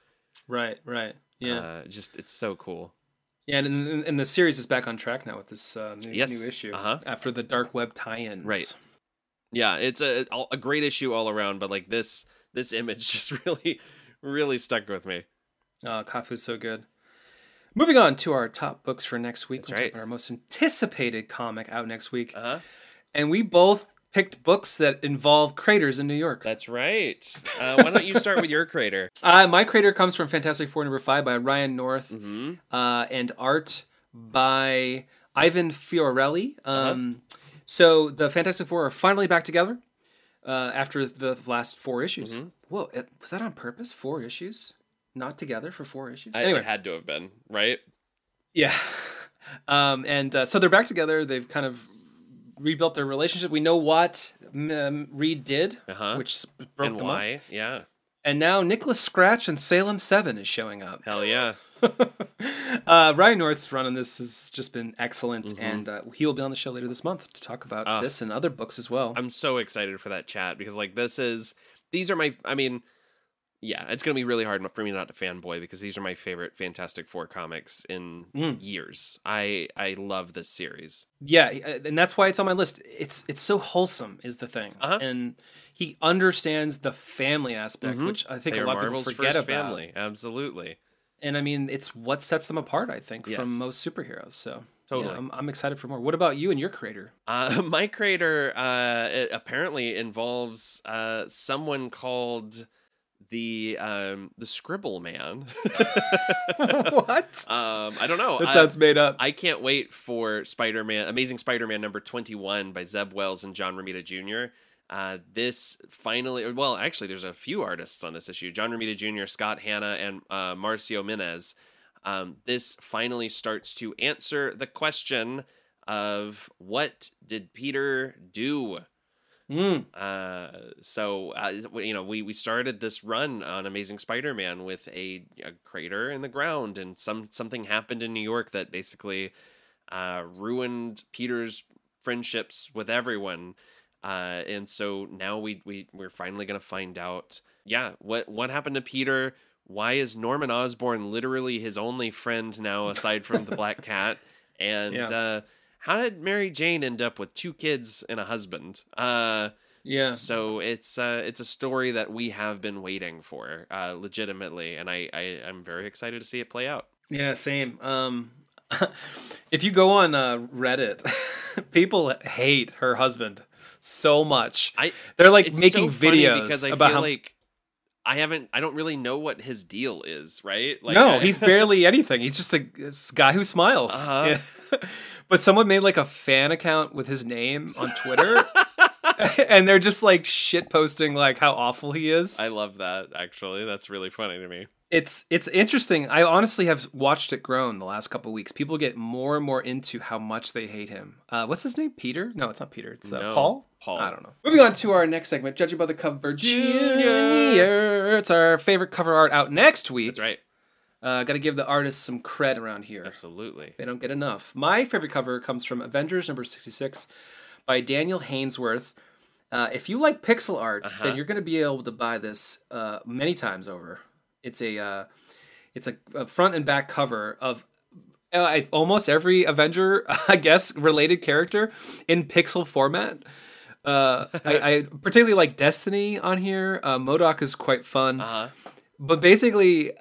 right, right. Yeah, uh, just it's so cool. yeah, and, and, the series is back on track now with this uh, new, Yes, new issue uh-huh. after the dark web tie-ins. Right. Yeah, it's a a great issue all around, but like this this image [LAUGHS] just really really stuck with me. Uh, CAFU's so good. Moving on to our top books for next week. That's right. Our most anticipated comic out next week, Uh-huh. and we both picked books that involve craters in New York. That's right. Uh, why don't you start with your crater? [LAUGHS] Uh, my crater comes from Fantastic Four number five by Ryan North hmm uh, and art by Ivan Fiorelli. Uh-huh. Um, So the Fantastic Four are finally back together uh, after the last four issues. Mhm. Whoa, was that on purpose? Four issues? Not together for four issues? I, anyway, It had to have been right. yeah. [LAUGHS] Um, and uh, so they're back together. They've kind of rebuilt their relationship. We know what um, Reed did, Uh huh. which broke And them up. Yeah. And now Nicholas Scratch and Salem Seven is showing up. Hell yeah. [LAUGHS] uh, Ryan North's run on this has just been excellent, Mhm. and uh, he will be on the show later this month to talk about Ah. this and other books as well. I'm so excited for that chat because like this is these are my I mean yeah, it's gonna be really hard for me not to fanboy because these are my favorite Fantastic Four comics in Mm. years. I I love this series. yeah, uh, and that's why it's on my list. It's it's so wholesome is the thing, Uh-huh. and he understands the family aspect, Mhm. which I think They a lot of people forget about. family. Absolutely. And I mean, it's what sets them apart. I think Yes. from most superheroes. So Totally. yeah, I'm, I'm excited for more. What about you and your creator? Uh, [LAUGHS] my crater uh, apparently involves uh, someone called the um, the Scribble Man. [LAUGHS] what? um, I don't know. That I- sounds made up. I can't wait for Spider-Man, Amazing Spider-Man number 21 by Zeb Wells and John Romita Jr. Uh, this finally, well, actually, there's a few artists on this issue: John Romita Jr., Scott Hanna, and uh, Marcio Menyz. Um, this finally starts to answer the question of what did Peter do? Mm. Uh, so uh, you know, we we started this run on Amazing Spider-Man with a, a crater in the ground, and some something happened in New York that basically uh, ruined Peter's friendships with everyone. Uh, and so now we we we're finally gonna find out, yeah, what what happened to Peter? Why is Norman Osborn literally his only friend now, aside from the [LAUGHS] Black Cat? And Yeah. How did Mary Jane end up with two kids and a husband? Uh, Yeah. so it's uh, it's a story that we have been waiting for, uh, legitimately, and I, I I'm very excited to see it play out. Yeah, same. Um, [LAUGHS] if you go on uh, Reddit, [LAUGHS] people hate her husband so much. I They're like making so videos because I about feel how like I haven't I don't really know what his deal is, right? Like no, I- he's barely anything. He's just a guy who smiles. Uh-huh. Yeah. [LAUGHS] but someone made like a fan account with his name on Twitter, [LAUGHS] and they're just like shit posting like how awful he is. I love that actually. That's really funny to me. it's it's interesting. I honestly have watched it grown the last couple weeks. People get more and more into how much they hate him. Uh, what's his name? Peter? No, it's not Peter. It's uh, No, Paul. Paul. I don't know. Moving on to our next segment, judging by the cover, Junior. It's our favorite cover art out next week. That's right. Uh, Got to give the artists some cred around here. Absolutely. They don't get enough. My favorite cover comes from Avengers number 66 by Daniel Hainsworth. Uh, if you like pixel art, Uh-huh. then you're going to be able to buy this uh, many times over. It's a uh, it's a, a front and back cover of uh, almost every Avenger, [LAUGHS] I guess, related character in pixel format. Uh, I, I particularly like Destiny on here. Uh, MODOK is quite fun Uh huh. but basically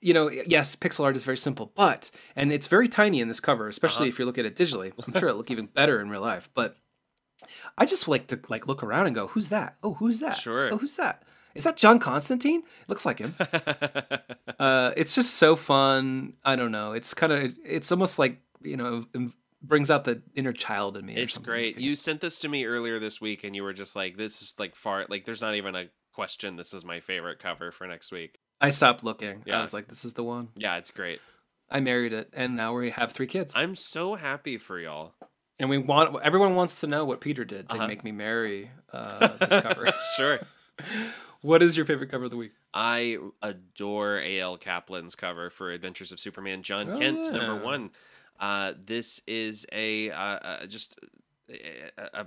you know yes pixel art is very simple but and it's very tiny in this cover especially Uh-huh. if you look at it digitally [LAUGHS] i'm sure it'll look even better in real life but i just like to like look around and go who's that oh who's that Sure. oh who's that is that john constantine it looks like him [LAUGHS] uh, it's just so fun i don't know it's kind of it's almost like you know it brings out the inner child in me it's great. You sent this to me earlier this week, and you were just like, "This is like far like." There's not even a question. This is my favorite cover for next week. I stopped looking Yeah. i was like this is the one Yeah, it's great. i married it and now we have three kids I'm so happy for y'all. And we want everyone wants to know what Peter did to Uh-huh. make me marry uh, [LAUGHS] this cover. [LAUGHS] sure. [LAUGHS] what is your favorite cover of the week? I adore A.L. Kaplan's cover for Adventures of Superman. Jon Oh, Kent, yeah. number one. Uh, this is a uh, uh, just a, a, a-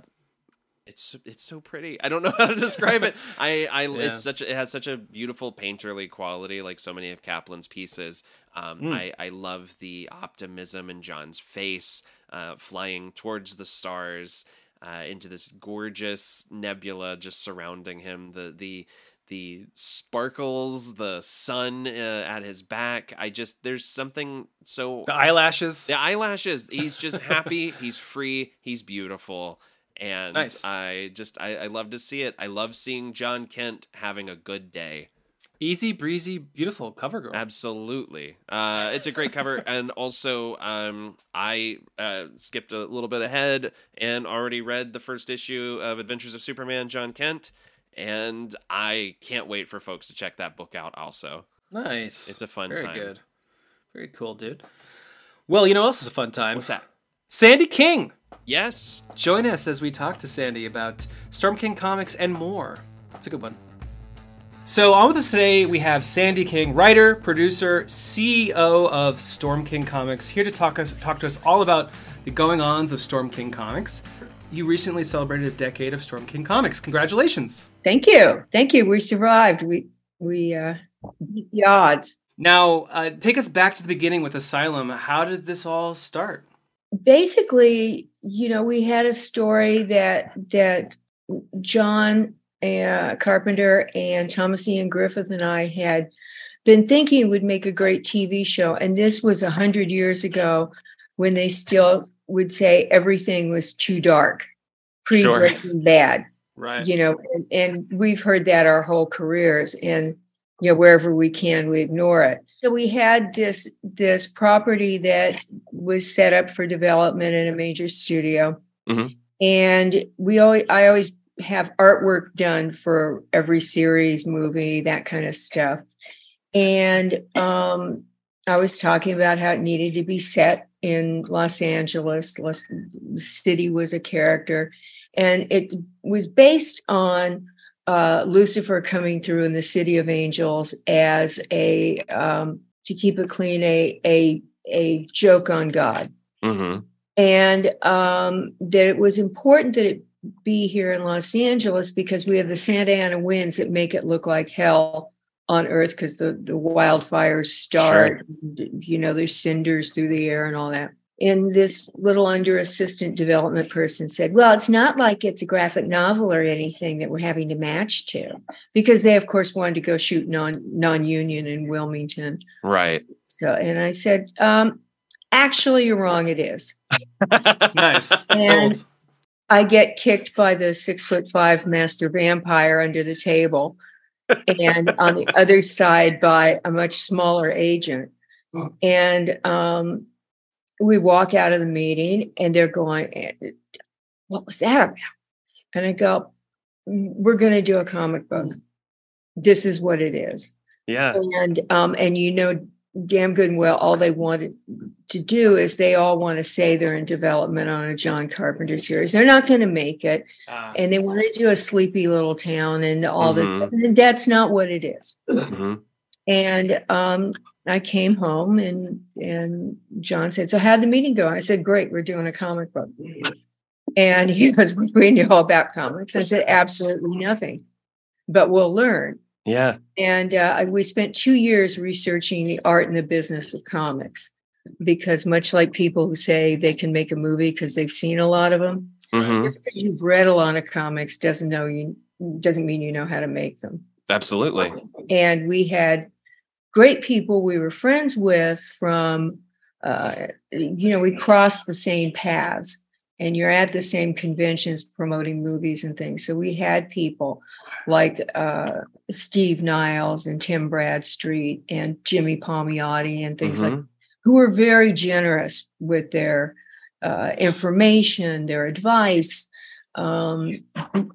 it's it's so pretty. I don't know [LAUGHS] how to describe it. [LAUGHS] I I Yeah. it's such a, it has such a beautiful painterly quality, like so many of Kaplan's pieces. Um, Mm. I I love the optimism in Jon's face, uh, flying towards the stars. Uh, into this gorgeous nebula just surrounding him. The the the sparkles, the sun uh, at his back. I just there's something so The eyelashes. the eyelashes. He's just [LAUGHS] happy. he's free. He's beautiful. And Nice. I just I, I love to see it. I love seeing Jon Kent having a good day. Easy breezy, beautiful cover girl. Absolutely. Uh, it's a great cover. [LAUGHS] and also, um, I uh, skipped a little bit ahead and already read the first issue of Adventures of Superman, Jon Kent. And I can't wait for folks to check that book out also. Nice. It's a fun Very time. good. Very cool, dude. Well, you know what else is a fun time? What's that? Sandy King. Yes. Join us as we talk to Sandy about Storm King comics and more. It's a good one. So, on with us today, we have Sandy King, writer, producer, CEO of Storm King Comics, here to talk us talk to us all about the going ons of Storm King Comics. You recently celebrated a decade of Storm King Comics. Congratulations! Thank you. Thank you. We survived. We we uh beat the odds. Now, uh, take us back to the beginning with Asylum. How did this all start? Basically, you know, we had a story that that John uh, Carpenter and Thomas Ian Griffith and I had been thinking would make a great TV show, and this was a hundred years ago when they still would say everything was too dark, pre Sure. Breaking Bad. Right. you know and, and we've heard that our whole careers and you know wherever we can we ignore it so we had this this property that was set up for development in a major studio Mhm. and we always i always have artwork done for every series, movie, that kind of stuff. And um, I was talking about how it needed to be set in Los Angeles. Los, the city was a character, and it was based on uh, Lucifer coming through in the city of angels as a um, to keep it clean a a a joke on God, Mm-hmm. and um, that it was important that it be here in Los Angeles because we have the Santa Ana winds that make it look like hell on Earth because the the wildfires start. You know, there's cinders through the air and all that. And this little under assistant development person said, Well, it's not like it's a graphic novel or anything that we're having to match to, because they, of course, wanted to go shoot non non union in Wilmington. Right. So, and I said, um, Actually, you're wrong. It is. [LAUGHS] Nice. And- Bold. I get kicked by the six foot five master vampire under the table, and on the other side by a much smaller agent. And um, we walk out of the meeting, and they're going, "Eh, "What was that about?" And I go, "We're going to do a comic book. This is what it is." Yeah. and um and you know damn good and well all they wanted to do is they all want to say they're in development on a john carpenter series they're not going to make it Ah, and they want to do a sleepy little town and all this Mhm. stuff and that's not what it is hmm and um i came home and and john said so how'd the meeting go? I said great we're doing a comic book and he goes we know about comics. I said absolutely nothing but we'll learn. Yeah. and uh, we spent two years researching the art and the business of comics because much like people who say they can make a movie because they've seen a lot of them hmm just because you've read a lot of comics doesn't know you doesn't mean you know how to make them. Absolutely. and we had great people we were friends with from uh, you know we crossed the same paths and you're at the same conventions promoting movies and things so we had people like uh, steve niles and tim bradstreet and jimmy palmiotti and things like Mhm. who were very generous with their uh, information, their advice. Um,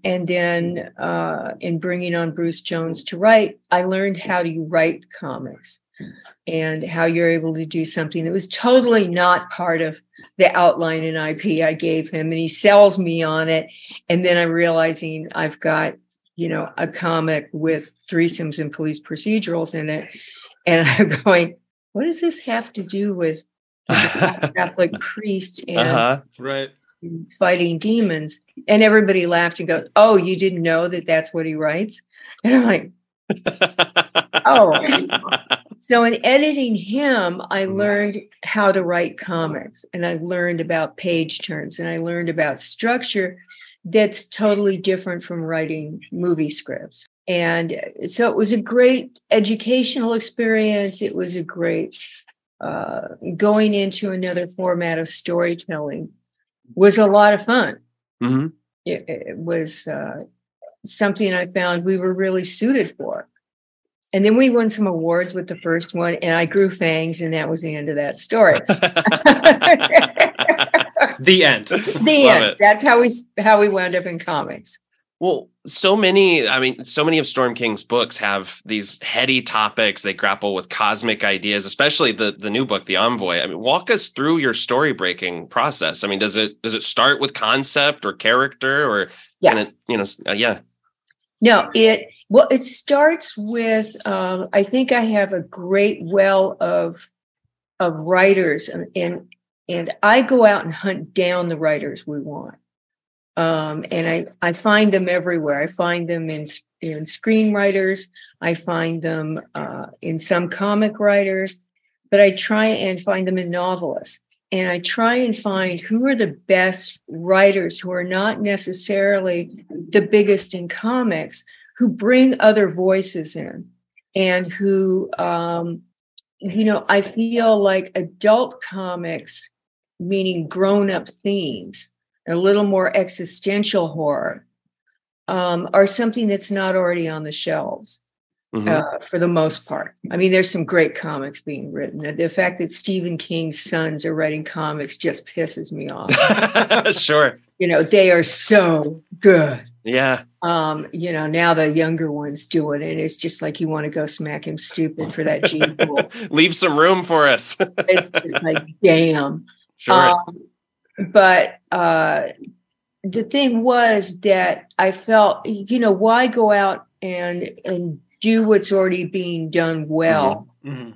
and then uh, in bringing on Bruce Jones to write, I learned how to write comics and how you're able to do something that was totally not part of the outline and IP I gave him. And he sells me on it. And then I'm realizing I've got, you know, a comic with threesomes and police procedurals in it. And [LAUGHS] I'm going, what does this have to do with [LAUGHS] the Catholic priest and uh-huh. right. Fighting demons? And everybody laughed and goes, "Oh, you didn't know that that's what he writes?" And I'm like, Oh. [LAUGHS] so in editing him, I Mhm. learned how to write comics, and I learned about page turns, and I learned about structure that's totally different from writing movie scripts. And so it was a great educational experience. It was a great uh, going into another format of storytelling was a lot of fun. hmm It, it was uh, something I found we were really suited for. And then we won some awards with the first one, and I grew fangs, and that was the end of that story. [LAUGHS] [LAUGHS] The end. the Love end. it. That's how we how we wound up in comics. Well, so many, I mean, so many of Storm King's books have these heady topics. They grapple with cosmic ideas, especially the the new book, The Envoy. I mean, walk us through your story breaking process. I mean, does it does it start with concept or character or Yeah. it, you know, uh, yeah. No, it well, it starts with um, I think I have a great well of of writers and and, and I go out and hunt down the writers we want. Um, and I, I find them everywhere. I find them in in screenwriters. I find them uh, in some comic writers, but I try and find them in novelists. And I try and find who are the best writers who are not necessarily the biggest in comics, who bring other voices in, and who, um, you know, I feel like adult comics, meaning grown up themes, a little more existential horror, um, are something that's not already on the shelves Mhm. uh, for the most part. I mean, there's some great comics being written. The- The fact that Stephen King's sons are writing comics just pisses me off. [LAUGHS] sure. you know, they are so good. Yeah. Um, you know, now the younger ones do it, and it's just like you want to go smack him stupid for that gene pool. [LAUGHS] Leave some room for us. [LAUGHS] it's just like, damn. sure. Um, but uh, the thing was that I felt, you know, why go out and and do what's already being done well? hmm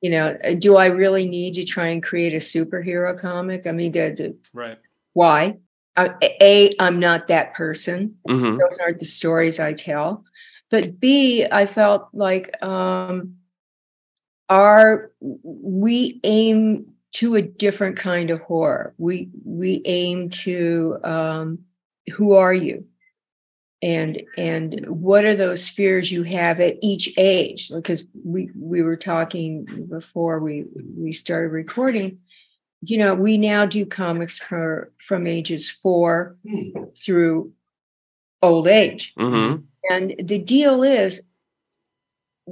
You know, do I really need to try and create a superhero comic? I mean, the, the Right. why? Uh, a, I'm not that person. hmm Those aren't the stories I tell. But B, I felt like um, our we aim to a different kind of horror. We we aim to um, who are you, and and what are those fears you have at each age? Because we we were talking before we we started recording. You know, we now do comics for from ages four through old age. hmm And the deal is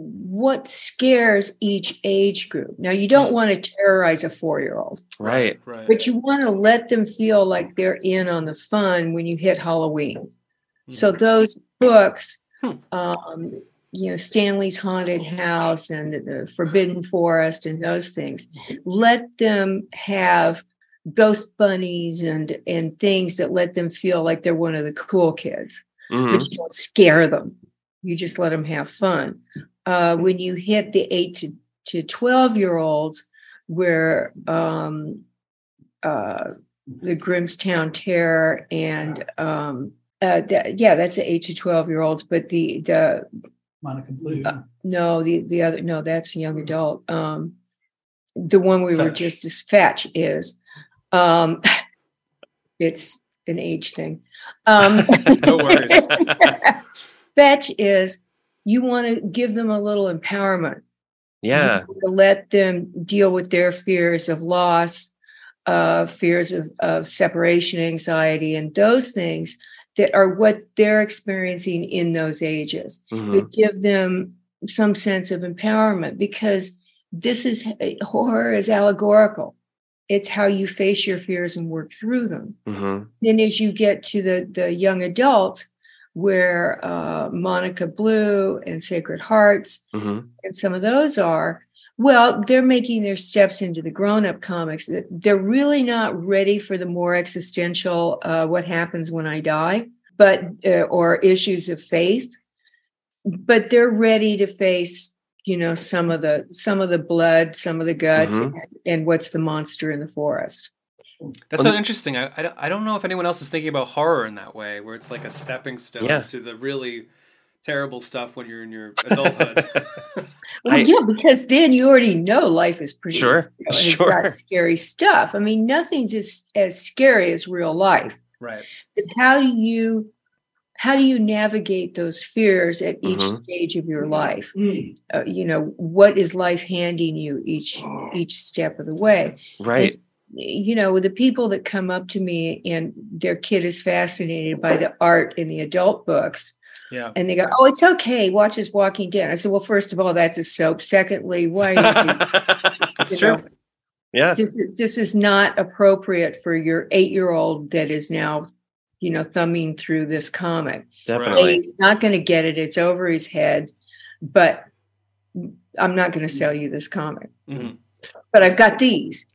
what scares each age group. Now, you don't want to terrorize a four year old, Right. Right. but you want to let them feel like they're in on the fun when you hit Halloween. So, those books, Hmm. um, you know, Stanley's Haunted House and the Forbidden Forest and those things, let them have ghost bunnies and and things that let them feel like they're one of the cool kids hmm but you don't scare them. You just let them have fun. Uh, when you hit the eight to, to 12 year olds, where um, uh, the Grimstown Terror and um, uh, that, yeah, that's the eight to 12 year olds, but the, the, Monica Blue. Uh, no, the, the other, no, that's a young adult. Um, the one we were just as fetch is, um, [LAUGHS] it's an age thing. Um, [LAUGHS] No worries. [LAUGHS] fetch is you want to give them a little empowerment. yeah. You want to let them deal with their fears of loss, uh, fears of, of separation anxiety, and those things that are what they're experiencing in those ages. hmm But give them some sense of empowerment because this is horror is allegorical. It's how you face your fears and work through them hmm then as you get to the the young adults where uh, monica blue and sacred hearts hmm and some of those are well they're making their steps into the grown-up comics. They're really not ready for the more existential uh, what happens when i die but uh, or issues of faith. But they're ready to face you know some of the some of the blood some of the guts Mhm. and, and what's the monster in the forest That's Well, so interesting. I, I, don't, I don't know if anyone else is thinking about horror in that way, where it's like a stepping stone Yeah. to the really terrible stuff when you're in your adulthood. [LAUGHS] Well, I- yeah, because then you already know life is pretty Sure. you know, it's Sure. got scary stuff. I mean, nothing's as as scary as real life. right. But how do you how do you navigate those fears at each Mhm. stage of your life? Uh, you know, what is life handing you each each step of the way? Right. You know, the people that come up to me and their kid is fascinated by the art in the adult books, Yeah. and they go, "Oh, it's okay. Watch his Walking Dead." I said, "Well, first of all, that's a soap. Secondly, why?" Are [LAUGHS] you That's you true. know, yeah. this, this is not appropriate for your eight-year-old that is now, you know, thumbing through this comic. Definitely. He's not going to get it. It's over his head. But I'm not going to sell you this comic. Mhm. But I've got these,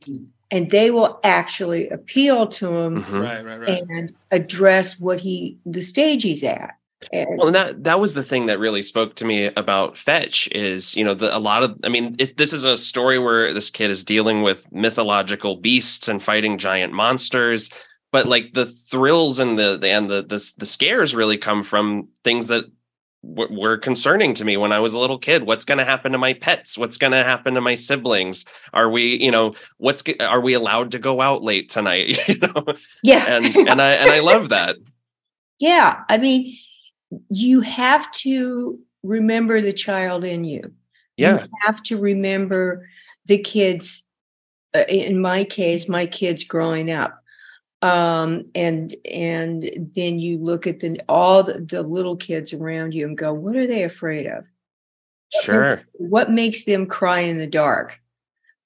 and they will actually appeal to him Mhm. Right. Right. Right. and address what he, the stage he's at. And Well, and that that was the thing that really spoke to me about Fetch is you know the a lot of I mean it, this is a story where this kid is dealing with mythological beasts and fighting giant monsters, but like the thrills and the, the and the, the the scares really come from things that w- were concerning to me when I was a little kid. What's going to happen to my pets? What's going to happen to my siblings? Are we you know what's g- are we allowed to go out late tonight? [LAUGHS] you know, yeah. and [LAUGHS] and I and I love that. Yeah, I mean, you have to remember the child in you. Yeah. You have to remember the kids. Uh, in my case, my kids growing up, um, and and then you look at the all the, the little kids around you and go, what are they afraid of? Sure. What makes them cry in the dark?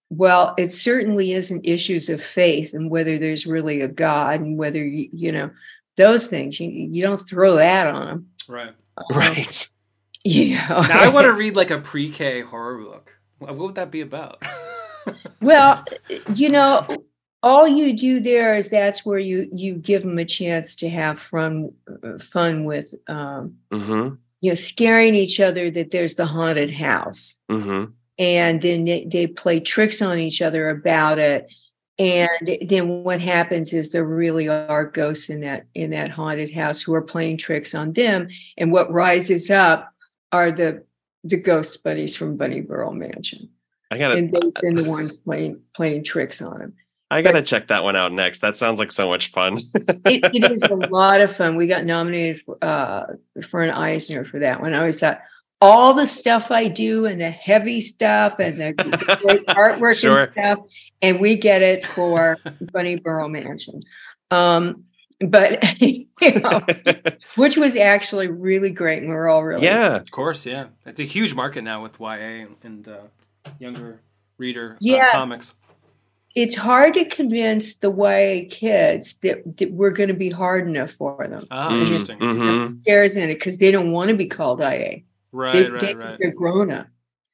Well, it certainly isn't issues of faith and whether there's really a God and whether you, you know those things. You you don't throw that on them. Right. right. [LAUGHS] Yeah. Now I want to read like a pre-K horror book. What would that be about? [LAUGHS] well, you know, all you do there is that's where you you give them a chance to have fun fun with um, Mm-hmm. you know scaring each other that there's the haunted house. Mm-hmm. and then they, they play tricks on each other about it. And then what happens is there really are ghosts in that in that haunted house who are playing tricks on them. And what rises up are the the ghost buddies from bunny burrow mansion. I gotta and they've been the ones playing playing tricks on him I gotta check that one out next. That sounds like so much fun. it, it is a [LAUGHS] lot of fun. We got nominated for, uh, for an Eisner for that one. I always thought all the stuff I do and the heavy stuff and the, the great [LAUGHS] artwork Sure. and stuff, and we get it for Bunny Burrow Mansion. Um, but [LAUGHS] you know, which was actually really great, and we are all really yeah. of course, yeah. It's a huge market now with YA and, and uh, younger reader uh, Yeah. comics. It's hard to convince the YA kids that, that we're going to be hard enough for them. Ah, Mm, interesting. mhm. Scares in it because they don't want to be called YA. Right, they, right, they, right. They're grown up.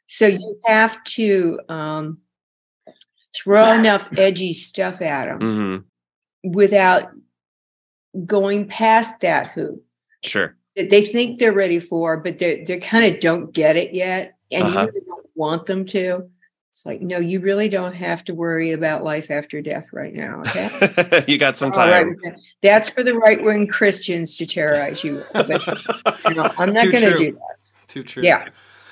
So you have to um, throw enough edgy stuff at them Mm-hmm. without going past that hoop Sure. that they think they're ready for, but they they kind of don't get it yet, and Uh-huh. you really don't want them to. It's like, no, you really don't have to worry about life after death right now. Okay. [LAUGHS] you got some All right, time. That's for the right wing Christians to terrorize you. with, But you know, I'm not going to do that. Too true. Yeah.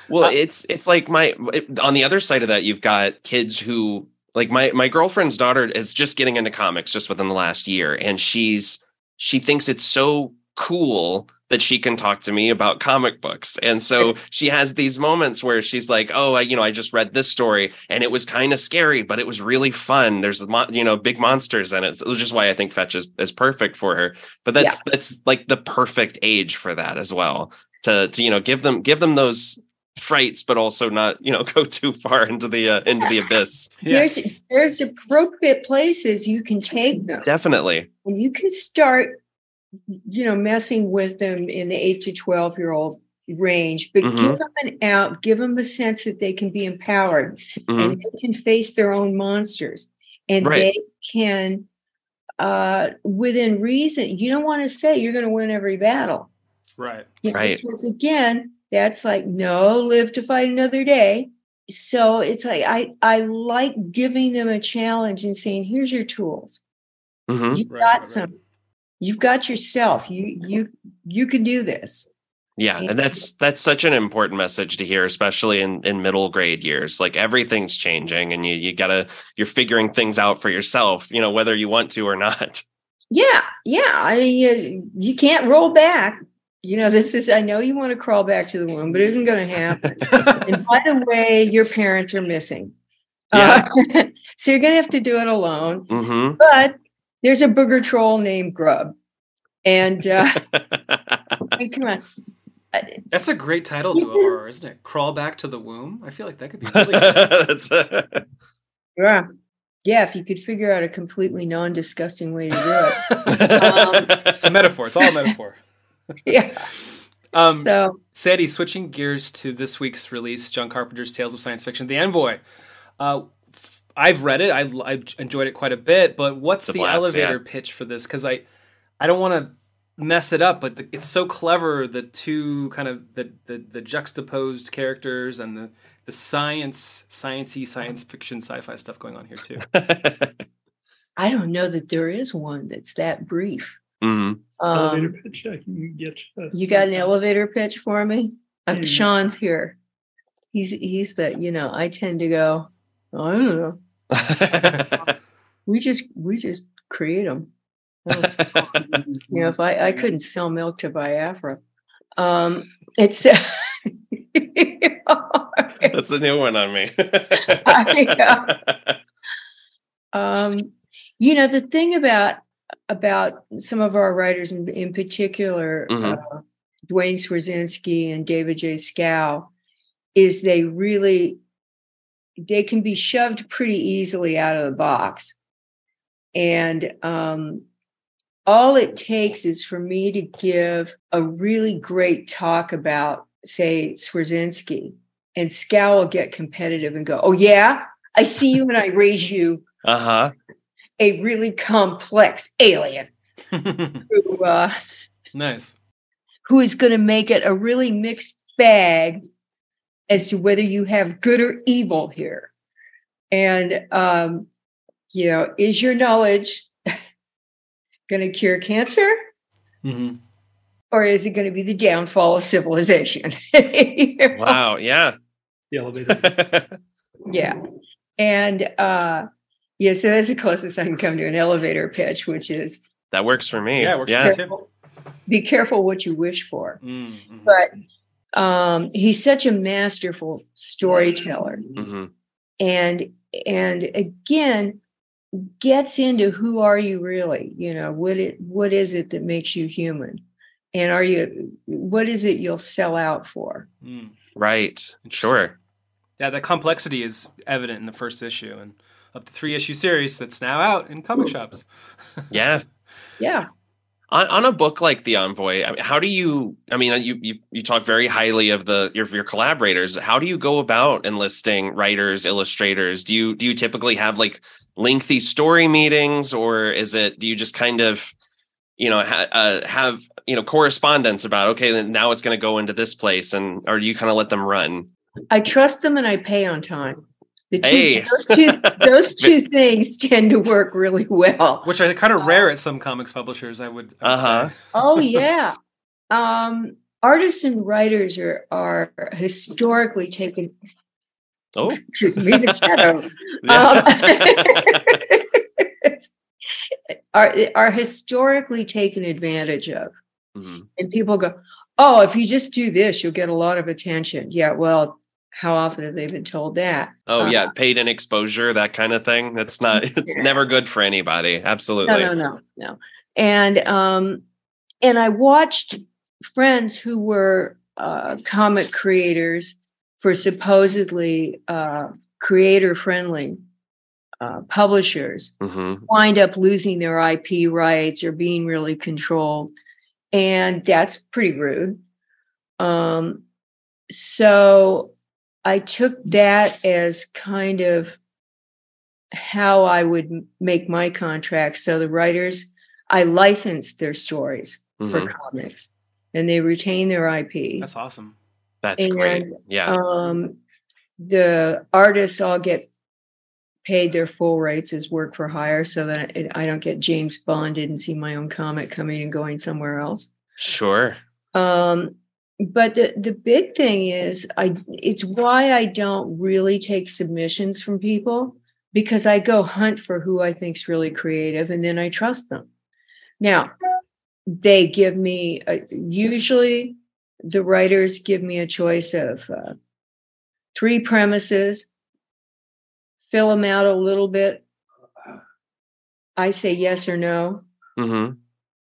Well, Uh, it's it's like my it- on the other side of that, you've got kids who like my my girlfriend's daughter is just getting into comics just within the last year, and she's she thinks it's so cool that she can talk to me about comic books, and so she has these moments where she's like, "Oh, I, you know, I just read this story, and it was kind of scary, but it was really fun. There's mon- you know big monsters in it, so which is why I think Fetch is is perfect for her. But that's that's like the perfect age for that as well." To, to you know give them give them those frights, but also not you know [LAUGHS] go too far into the uh, into the abyss. Yes. [LAUGHS] There's there's appropriate places you can take them. Definitely. and you can start you know messing with them in the 8 to 12 year old range but Mhm. give them an out give them a sense that they can be empowered Mhm. and they can face their own monsters and Right. they can uh within reason you don't want to say you're going to win every battle Right. you know, Right. because again that's like no live to fight another day so it's like i i like giving them a challenge and saying here's your tools Mhm. You've Right, got right, right. some. You've got yourself. You you you can do this. Yeah, and that's that's such an important message to hear, especially in in middle grade years. Like everything's changing, and you you gotta you're figuring things out for yourself. You know whether you want to or not. [LAUGHS] Yeah, yeah. I you, you can't roll back. You know, this is. I know you want to crawl back to the womb, but it isn't going to happen. and by the way, your parents are missing. Uh, [LAUGHS] so you're going to have to do it alone. hmm But there's a booger troll named Grub, and uh, [LAUGHS] and come on. That's a great title to a horror, isn't it? Crawl back to the womb. I feel like that could be really good. [LAUGHS] uh, Yeah. Yeah, if you could figure out a completely non-disgusting way to do it. [LAUGHS] it's a metaphor. It's all a metaphor. Yeah. Um, so Sandy, switching gears to this week's release, John Carpenter's Tales of Science Fiction, The Envoy. Uh, f- I've read it. I, I've enjoyed it quite a bit. But what's the blast, elevator yeah. pitch for this? Because I, I don't want to mess it up, but the, it's so clever. The two kind of the, the the juxtaposed characters and the the science, sciencey, science fiction, sci-fi stuff going on here too. [LAUGHS] I don't know that there is one that's that brief. Mhm. elevator Um, pitch I can get. uh, you got an elevator pitch for me? Um, Yeah. Sean's here. He's he's the you know I tend to go. I don't know. [LAUGHS] We just we just create them. [LAUGHS] you know, if I I couldn't sell milk to Biafra, um, it's. [LAUGHS] That's a new one on me. um, you know the thing about about some of our writers in, in particular Mhm. uh, Duane Swierczynski and david j Schow is they really they can be shoved pretty easily out of the box and um, all it takes is for me to give a really great talk about, say, Swierczynski, and Scal will get competitive and go, Oh, yeah, I see you and I raise you Uh huh. a really complex alien [LAUGHS] who, uh, nice. who is going to make it a really mixed bag as to whether you have good or evil here. And, um, you know, is your knowledge [LAUGHS] going to cure cancer? hmm or is it going to be the downfall of civilization? You [LAUGHS] know? Wow. Yeah. The. [LAUGHS] Yeah. And uh yeah, so that's the closest I can come to an elevator pitch, which is that works for me. yeah, it works yeah. for me be careful what you wish for. Mm, mhm. But um he's such a masterful storyteller. hmm And and again gets into who are you really? You know, what it what is it that makes you human? And are you what is it you'll sell out for? Mm. Right. Sure. Yeah, that complexity is evident in the first issue and of the three issue series that's now out in comic shops. [LAUGHS] Yeah. Yeah. On, on a book like The Envoy, I mean, how do you? I mean, you you you talk very highly of the your your collaborators. How do you go about enlisting writers, illustrators? Do you do you typically have like lengthy story meetings, or is it do you just kind of you know ha, uh, have you know correspondence about okay, now it's going to go into this place, and or do you kind of let them run? I trust them and I pay on time. The two, Hey. [LAUGHS] those, two those [LAUGHS] two things tend to work really well. Which are kind of rare at some comics publishers, I would, I would Uh-huh. say. [LAUGHS] Oh yeah. Um, artists and writers are are historically taken. Oh, Excuse me, the shadow. Um, are are historically taken advantage of, Mhm. and people go, "Oh, if you just do this, you'll get a lot of attention." Yeah, well, how often have they been told that? Oh Uh, yeah, paid in exposure, that kind of thing. That's [LAUGHS] not. It's Yeah. never good for anybody. Absolutely. No, no, no, no. And um, and I watched friends who were uh, comic creators for supposedly uh, creator friendly uh, publishers hmm wind up losing their IP rights or being really controlled, and that's pretty rude. Um, so I took that as kind of how I would make my contracts. So the writers, I licensed their stories for Mhm. comics, and they retain their IP. That's awesome. That's great. Yeah. Um, the artists all get paid their full rates as work for hire, so that I don't get James Bonded and see my own comic coming and going somewhere else. sure. Um, but the, the big thing is I it's why I don't really take submissions from people because I go hunt for who I think's really creative and then I trust them. Now, they give me a, usually the writers give me a choice of uh, three premises, fill them out a little bit. I say yes or no hmm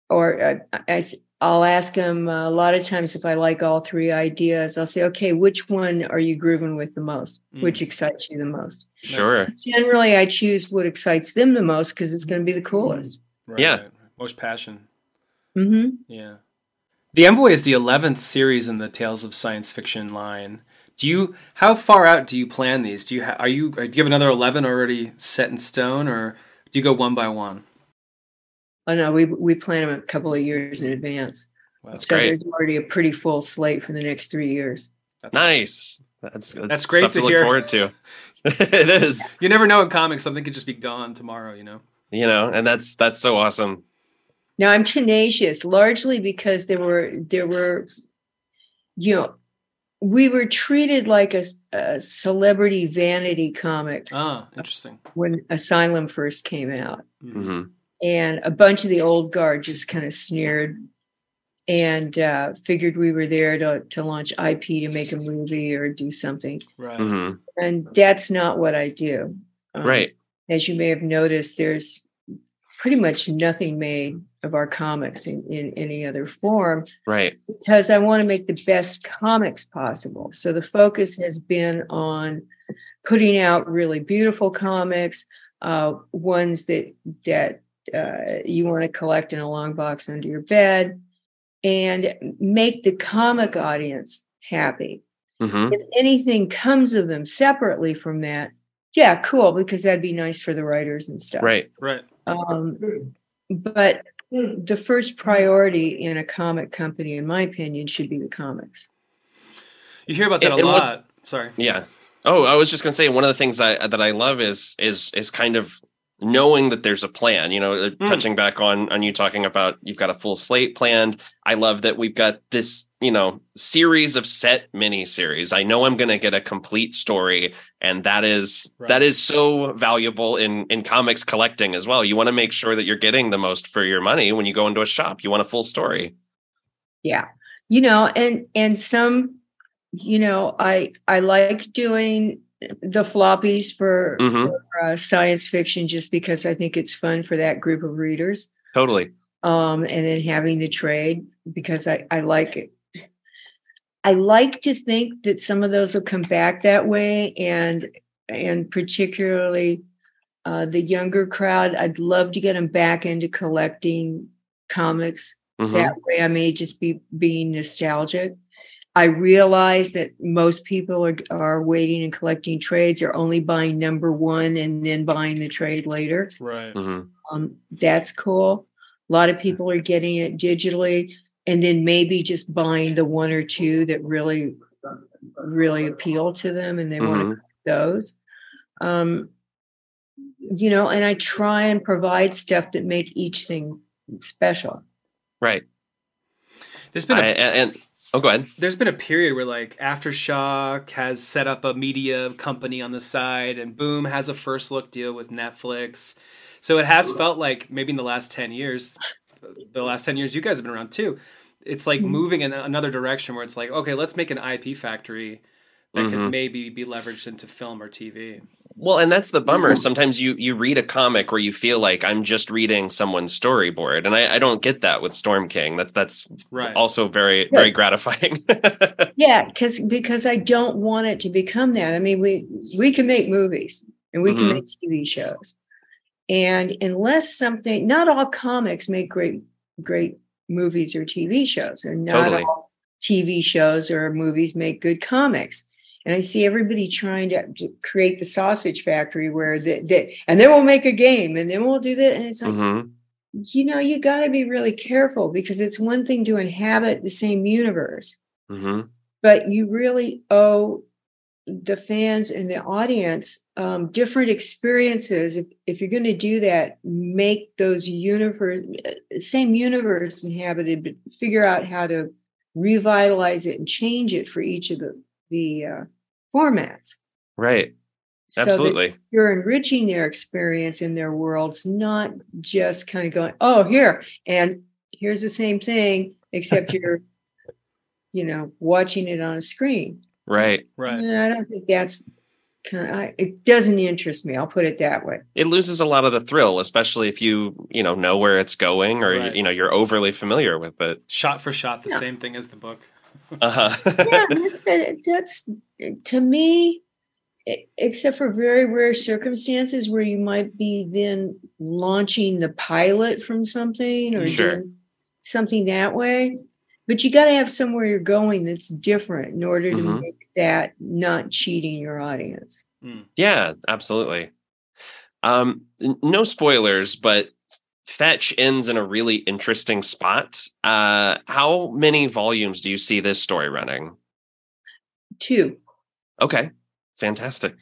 or uh, I, will ask them a lot of times if I like all three ideas. I'll say, okay, which one are you grooving with the most? Which excites you the most? Sure. Generally, I choose what excites them the most because it's going to be the coolest. Right, Yeah. right. Most passion. Mm-hmm. Yeah. The Envoy is the 11th series in the Tales of Science Fiction line. Do you how far out do you plan these? Do you ha- are you do you have another 11 already set in stone or do you go one by one? Oh no, we we plan them a couple of years in advance, Wow, so great. there's already a pretty full slate for the next three years. that's Nice. That's, that's That's great stuff to look hear. forward to. [LAUGHS] it is. [LAUGHS] You never know in comics something could just be gone tomorrow, you know. You know, and that's that's so awesome. Now I'm tenacious, largely because there were there were, you know, we were treated like a, a celebrity vanity comic Ah, interesting. when Asylum first came out, Mhm. And a bunch of the old guard just kind of sneered and uh, figured we were there to to launch IP to make a movie or do something, Right. hmm and that's not what I do. Um, Right. as you may have noticed, there's pretty much nothing made of our comics in, in any other form Right. because I want to make the best comics possible. So the focus has been on putting out really beautiful comics, uh, ones that that uh, you want to collect in a long box under your bed and make the comic audience happy. hmm If anything comes of them separately from that, yeah, cool, because that'd be nice for the writers and stuff. Right. Right. Um, but the first priority in a comic company, in my opinion, should be the comics. You hear about that And- a and what- lot. Sorry. Yeah. Oh, I was just gonna say one of the things that that I love is is is kind of knowing that there's a plan. You know, uh, Mm. touching back on on you talking about you've got a full slate planned. I love that we've got this you know series of set mini series. I know I'm gonna get a complete story, and that is Right. that is so valuable in in comics collecting as well. You want to make sure that you're getting the most for your money when you go into a shop. You want a full story. Yeah. You know, and and some, you know, I I like doing the floppies for, Mhm. for uh, science fiction just because I think it's fun for that group of readers. Totally. um, and then having the trade because I, I like it. I like to think that some of those will come back that way, and and particularly uh, the younger crowd. I'd love to get them back into collecting comics. Mhm. That way, I may just be being nostalgic. I realize that most people are, are waiting and collecting trades, They're only buying number one and then buying the trade later. Right. Mhm. Um, that's cool. A lot of people are getting it digitally and then maybe just buying the one or two that really, really appeal to them and they want to those. Um, you know, and I try and provide stuff that make each thing special. Right. There's been I, a and, and oh, go ahead. there's been a period where like aftershock has set up a media company on the side and boom has a first look deal with netflix so it has felt like maybe in the last 10 years the last 10 years you guys have been around too it's like Mhm. moving in another direction where it's like okay let's make an ip factory that Mhm. could maybe be leveraged into film or tv Well, and that's the bummer. Yeah. Sometimes you you read a comic where you feel like I'm just reading someone's storyboard, and I, I don't get that with Storm King. That's that's right also very very gratifying. [LAUGHS] Yeah, because because I don't want it to become that. I mean, we we can make movies and we Mhm. can make TV shows, and unless something, not all comics make great great movies or TV shows, and not Totally. all TV shows or movies make good comics. And I see everybody trying to, to create the sausage factory where that and then we'll make a game, and then we'll do that, and it's like Mhm. you know you got to be really careful because it's one thing to inhabit the same universe Mhm. but you really owe the fans and the audience um, different experiences. If if you're going to do that, make those universe same universe inhabited, but figure out how to revitalize it and change it for each of the the uh, formats. Right. So that Absolutely. you're enriching their experience in their worlds, not just kind of going, oh, here and here's the same thing, except you're, [LAUGHS] you know, watching it on a screen. Right. right Yeah, I don't think that's kind of. I, it doesn't interest me. I'll put it that way. It loses a lot of the thrill, especially if you you know know where it's going, or Right. you know you're overly familiar with it. shot for shot the Yeah. same thing as the book Uh huh. Yeah, [LAUGHS] that's that's to me. Except for very rare circumstances where you might be then launching the pilot from something or Sure. doing something that way, but you got to have somewhere you're going that's different in order to Mhm. make that not cheating your audience. Yeah, absolutely. Um, no spoilers, but Fetch ends in a really interesting spot. Uh, how many volumes do you see this story running? Two. Okay, fantastic.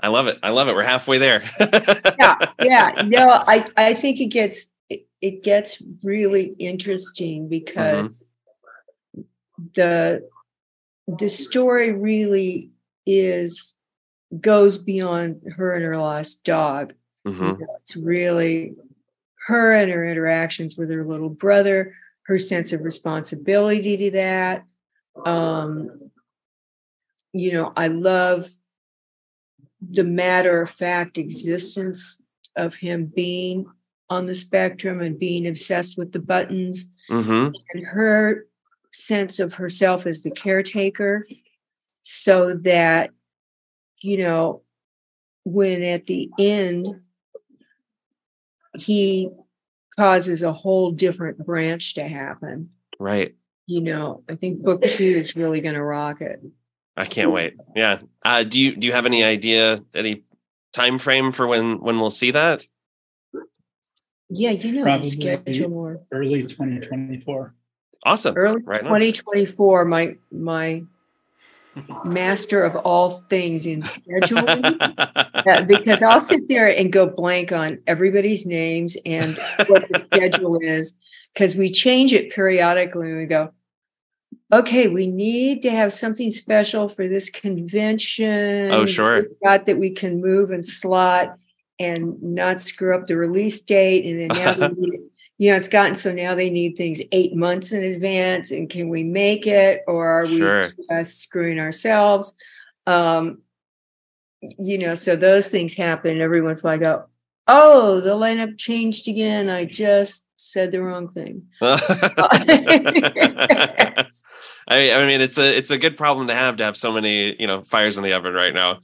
I love it. I love it. We're halfway there. [LAUGHS] yeah yeah no i i think it gets it, it gets really interesting because the the story really is goes beyond her and her lost dog You Mhm. know, it's really her and her interactions with her little brother her sense of responsibility to that um you know i love the matter of fact existence of him being on the spectrum and being obsessed with the buttons Mhm. and her sense of herself as the caretaker so that you know when at the end he causes a whole different branch to happen. Right. You know, I think book two is really going to rock it. I can't wait. Yeah. Uh, do you do you have any idea any time frame for when when we'll see that? Yeah, you know, Probably. schedule more early 2024. Awesome. early Right on. 2024. My my master of all things in scheduling. [LAUGHS] Uh, because I'll sit there and go blank on everybody's names and what the schedule is because we change it periodically and we go, okay, we need to have something special for this convention. Oh, sure. Got that we can move and slot and not screw up the release date. And then now they [LAUGHS] need, you know, it's gotten so now they need things eight months in advance. And can we make it or are Sure. we just screwing ourselves? Um, you know, so those things happen. And every once in a while I go, oh, the lineup changed again. I just said the wrong thing. [LAUGHS] [LAUGHS] I, I mean, it's a it's a good problem to have to have so many you know fires in the oven right now.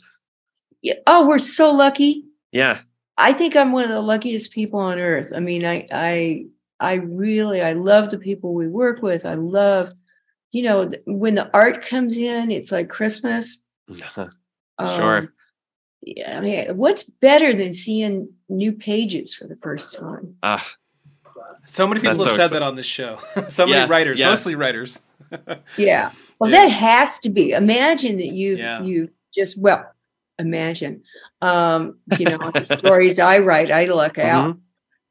Yeah. Oh, we're so lucky. Yeah, I think I'm one of the luckiest people on earth. I mean, I I I really I love the people we work with. I love, you know, when the art comes in, it's like Christmas. [LAUGHS] sure. Um, yeah, I mean, what's better than seeing new pages for the first time? Ah, So many people That's have so said exciting. that on this show. [LAUGHS] so many Yeah, writers, yeah. mostly writers. [LAUGHS] Yeah. Well, Yeah. that has to be. Imagine that you Yeah. you just well, imagine. Um, you know, the [LAUGHS] stories I write, I look out. mhm.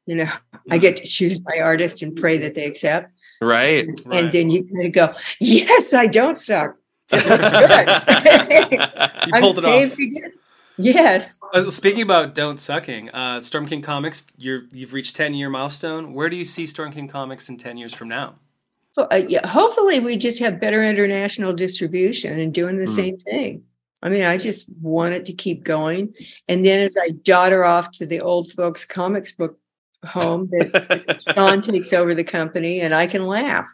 You know, I get to choose my artist and pray that they accept. right. Right. And then you kind of go, yes, I don't suck. [LAUGHS] You [LAUGHS] I'm pulled it saved off. again. Yes. Uh, Speaking about don't sucking, uh, Storm King Comics, you're you've reached ten year milestone. Where do you see Storm King Comics in ten years from now? Well, uh, yeah, hopefully we just have better international distribution and doing the Hmm. same thing. I mean, I just want it to keep going. And then as I daughter off to the old folks comics book home, that [LAUGHS] Sean takes over the company and I can laugh.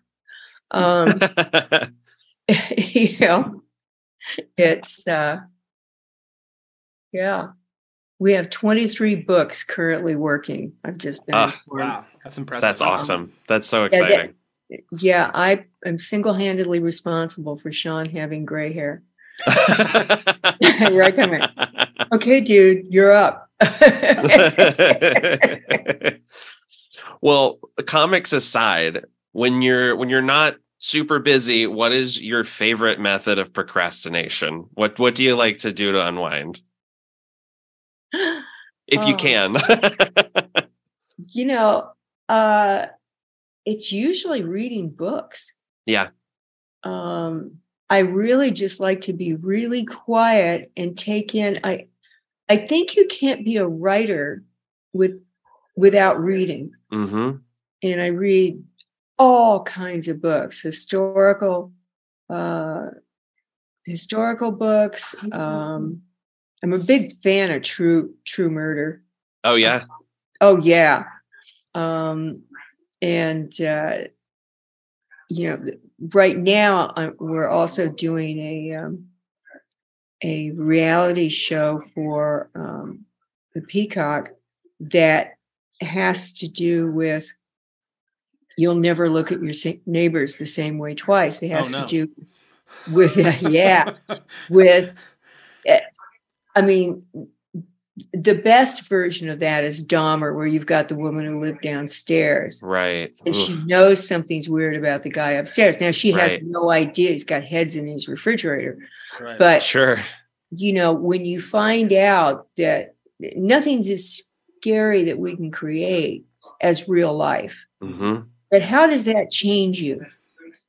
Um, [LAUGHS] [LAUGHS] you know, it's uh yeah. We have 23 books currently working. I've just been informed. Wow, that's impressive. That's awesome. That's so that- exciting. Yeah, I am single-handedly responsible for Sean having gray hair. [LAUGHS] Recommend. [LAUGHS] Okay, dude, you're up. [LAUGHS] well, comics aside, when you're when you're not super busy, what is your favorite method of procrastination? What what do you like to do to unwind? [GASPS] If you Oh. can. you know, uh it's usually reading books. yeah. um i really just like to be really quiet and take in i i think you can't be a writer with without reading hmm and i read all kinds of books historical uh historical books um i'm a big fan of true true murder Oh yeah. Oh yeah. Um and uh you know right now i we're also doing a um a reality show for um the Peacock that has to do with you'll never look at your neighbors the same way twice. It Oh, has no. to do with [LAUGHS] yeah with [LAUGHS] eh, i mean the best version of that is dahmer where you've got the woman who lived downstairs Right. and Oof. she knows something's weird about the guy upstairs now she has Right. no idea he's got heads in his refrigerator Right. but Sure. you know when you find out that nothing's as scary that we can create as real life hmm but how does that change you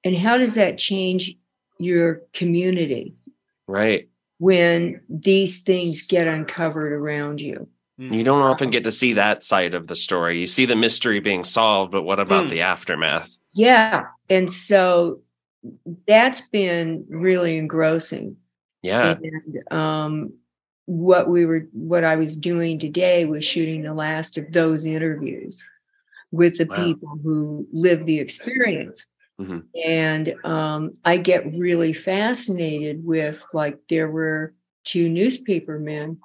and how does that change your community Right. When these things get uncovered around you. Mm. You don't often get to see that side of the story. You see the mystery being solved, but what about Hmm. the aftermath? Yeah. And so that's been really engrossing. Yeah. And um, what we were, what I was doing today was shooting the last of those interviews with the Wow. people who lived the experience. Mhm. And um, I get really fascinated with like there were two newspaper men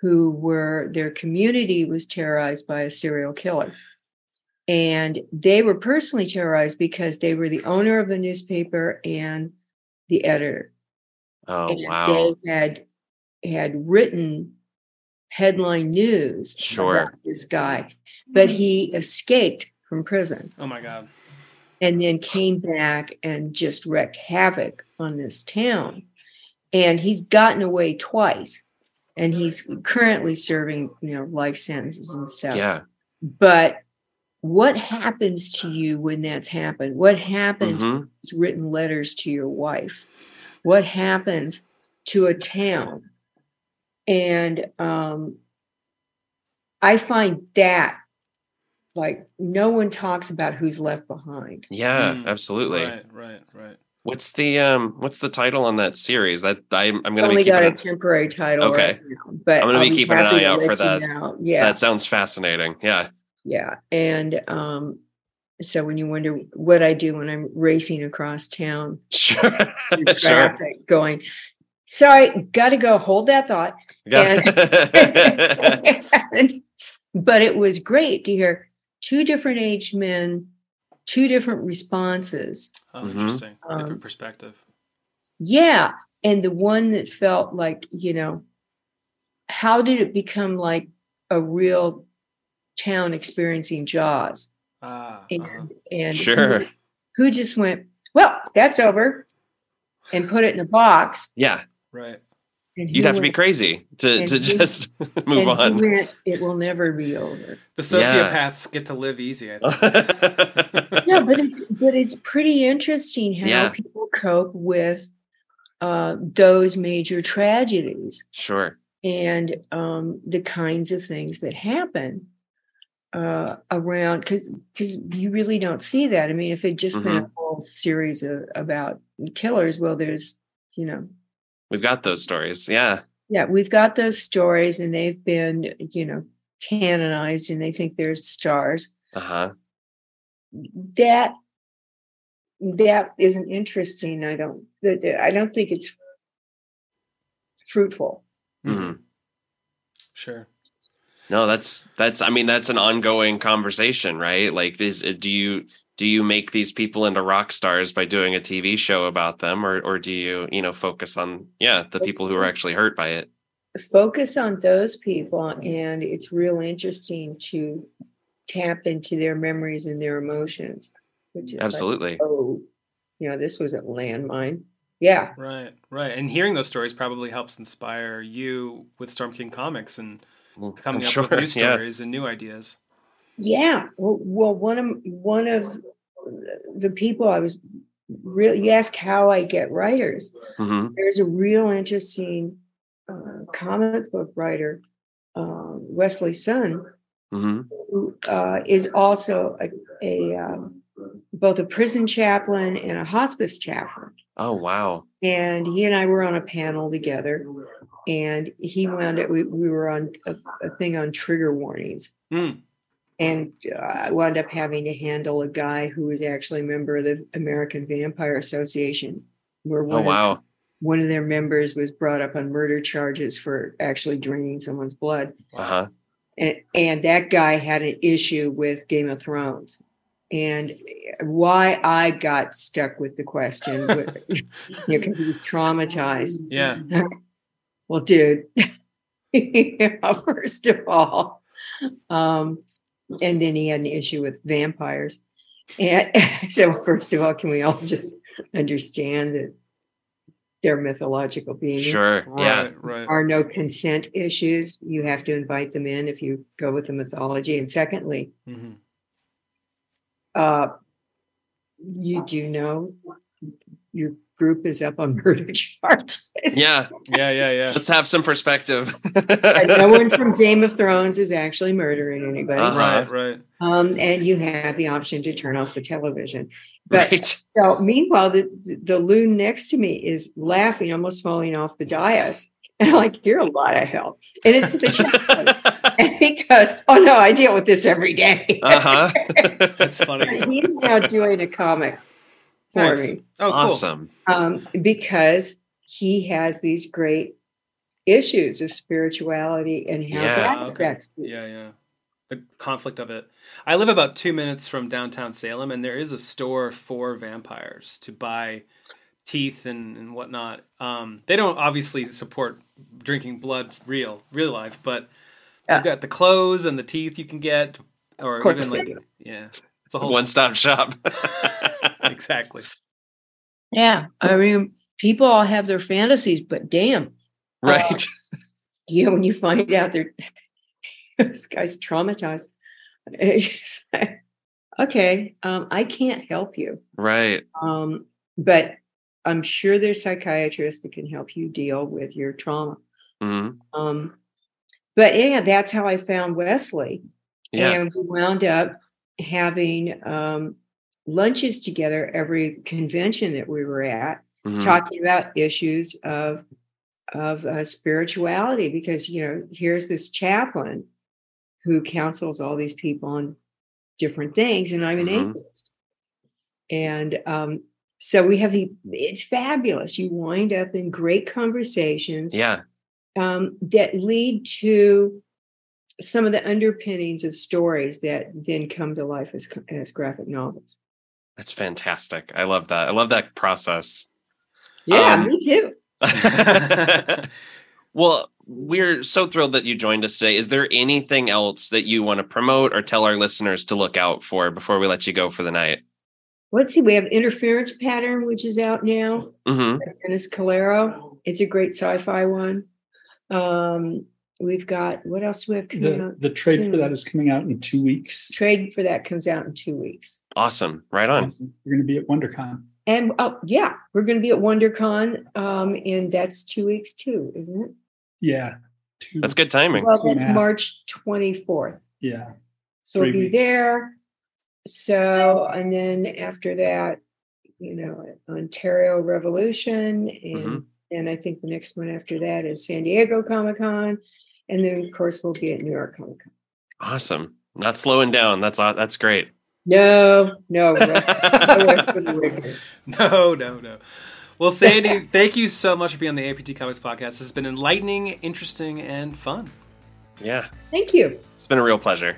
who were their community was terrorized by a serial killer. And they were personally terrorized because they were the owner of the newspaper and the editor. Oh and wow. they had had written headline news Sure. about this guy, but he escaped from prison Oh my god. And then came back and just wreaked havoc on this town. And he's gotten away twice, and he's currently serving, you know, life sentences and stuff. Yeah. But what happens to you when that's happened? What happens Mhm. when it's written letters to your wife? What happens to a town? And um, I find that like no one talks about who's left behind. Yeah, Mm, absolutely. Right, right, right. What's the um what's the title on that series? That I'm I'm gonna Only be got a temporary title. Okay. right now, but I'm gonna be I'll keeping an eye out for that. know. Yeah, That sounds fascinating. Yeah. yeah. And um, so when you wonder what I do when I'm racing across town, [LAUGHS] Sure. through [LAUGHS] sure. traffic, going, sorry, got to go. Hold that thought. [LAUGHS] And- but it was great to hear two different aged men, two different responses. Oh, Mhm. interesting. Um, Different perspective. Yeah. And the one that felt like, you know, how did it become like a real town experiencing Jaws? Ah, And, uh-huh. and Sure. who, who just went, well, that's over and put it in a box. yeah. right. And You'd who have to be crazy to, to who- [LAUGHS] just move who on. went, it will never be over. The Yeah. sociopaths get to live easy. I think. [LAUGHS] no, but it's but it's pretty interesting how Yeah. people cope with uh, those major tragedies sure. and um, the kinds of things that happen uh, around because because you really don't see that. I mean, if it just been a whole series of about killers, well, there's you know We've got those stories. Yeah. yeah, we've got those stories and they've been you know canonized and they think they're stars. Uh-huh. that that isn't interesting i don't that- that- i don't think it's fruitful Mm-hmm. Sure. No, that's that's I mean that's an ongoing conversation, right? Like is do you do you make these people into rock stars by doing a TV show about them or or do you, you know, focus on yeah, the people who are actually hurt by it? focus on those people and it's real interesting to tap into their memories and their emotions which is like, Absolutely. oh you know this was a landmine yeah Right, right. And hearing those stories probably helps inspire you with Storm King Comics and coming I'm up sure, with new [LAUGHS] yeah. stories and new ideas. Yeah well, one of one of the people i was really you ask how i get writers Mhm. there's a real interesting uh, comic book writer, uh, Wesley Sun, Mhm. who uh, is also a, a um, both a prison chaplain and a hospice chaplain. Oh wow. And he and I were on a panel together, and he wound up. We, we were on a, a thing on trigger warnings, Mm. And uh, I wound up having to handle a guy who was actually a member of the American Vampire Association. Where Oh one of wow. one of their members was brought up on murder charges for actually draining someone's blood. Uh-huh. And, and that guy had an issue with Game of Thrones. And why I got stuck with the question, because [LAUGHS] he was traumatized. Yeah. [LAUGHS] Well, dude, [LAUGHS] yeah, first of all, um, and then he had an issue with vampires. And [LAUGHS] so, first of all, can we all just understand that they're mythological beings? Sure. Yeah. Right, right. are no consent issues. You have to invite them in if you go with the mythology. And secondly, Mhm. uh, you do know your group is up on [LAUGHS] murder charges. Yeah. Yeah, yeah, yeah. Let's have some perspective. No [LAUGHS] one from Game of Thrones is actually murdering anybody. Uh-huh. Right, right. Um, and you have the option to turn off the television. But right. so meanwhile, the the loon next to me is laughing, almost falling off the dais. And I'm like, you're a lot of help. And it's the [LAUGHS] chaplain. And he goes, Oh no, I deal with this every day. uh-huh. That's funny. He's now doing a comic for Nice. me Oh, cool. awesome. um, because he has these great issues of spirituality and how Yeah, that okay. affects people. Yeah, yeah. The conflict of it. I live about two minutes from downtown Salem, and there is a store for vampires to buy teeth and, and whatnot. Um, they don't obviously support drinking blood real, real life, but Yeah. you've got the clothes and the teeth you can get, or even like, yeah, it's a whole One stop shop. [LAUGHS] exactly. Yeah, I mean, people all have their fantasies, but damn, right. [LAUGHS] you know, when you find out they're [LAUGHS] this guy's traumatized, like, [LAUGHS] okay, um, I can't help you, right. um, but I'm sure there's psychiatrists that can help you deal with your trauma. hmm Um, but yeah, that's how I found Wesley. Yeah. And we wound up having um, lunches together every convention that we were at, Mhm. talking about issues of of uh, spirituality. Because you know, here's this chaplain who counsels all these people on different things, and I'm an Mhm. atheist. And um, so we have the. It's fabulous. You wind up in great conversations Yeah. um, that lead to some of the underpinnings of stories that then come to life as, as graphic novels. That's fantastic. I love that. I love that process. Yeah, Um, me too. [LAUGHS] well, we're so thrilled that you joined us today. Is there anything else that you want to promote or tell our listeners to look out for before we let you go for the night? Let's see. We have Interference Pattern, which is out now. hmm by Dennis Calero. It's a great sci-fi one. Um, we've got what else do we have coming The, out? the trade soon? for that is coming out in two weeks. Trade for that comes out in two weeks. Awesome. Right on. We're going to be at WonderCon. And oh yeah, we're going to be at WonderCon, um, and that's two weeks too, isn't it? Yeah. Two, That's good timing. Well, that's Yeah. March twenty fourth. Yeah. So we'll be weeks. there. So, and then after that, you know, Ontario Revolution. And Mhm. then I think the next one after that is San Diego Comic Con. And then, of course, we'll be at New York Comic Con. Awesome. Not slowing down. That's aw- that's great. No, no. no rest for the wicked. No, no, no. Well, Sandy, [LAUGHS] thank you so much for being on the AIPT Comics podcast. This has been enlightening, interesting, and fun. Yeah. Thank you. It's been a real pleasure.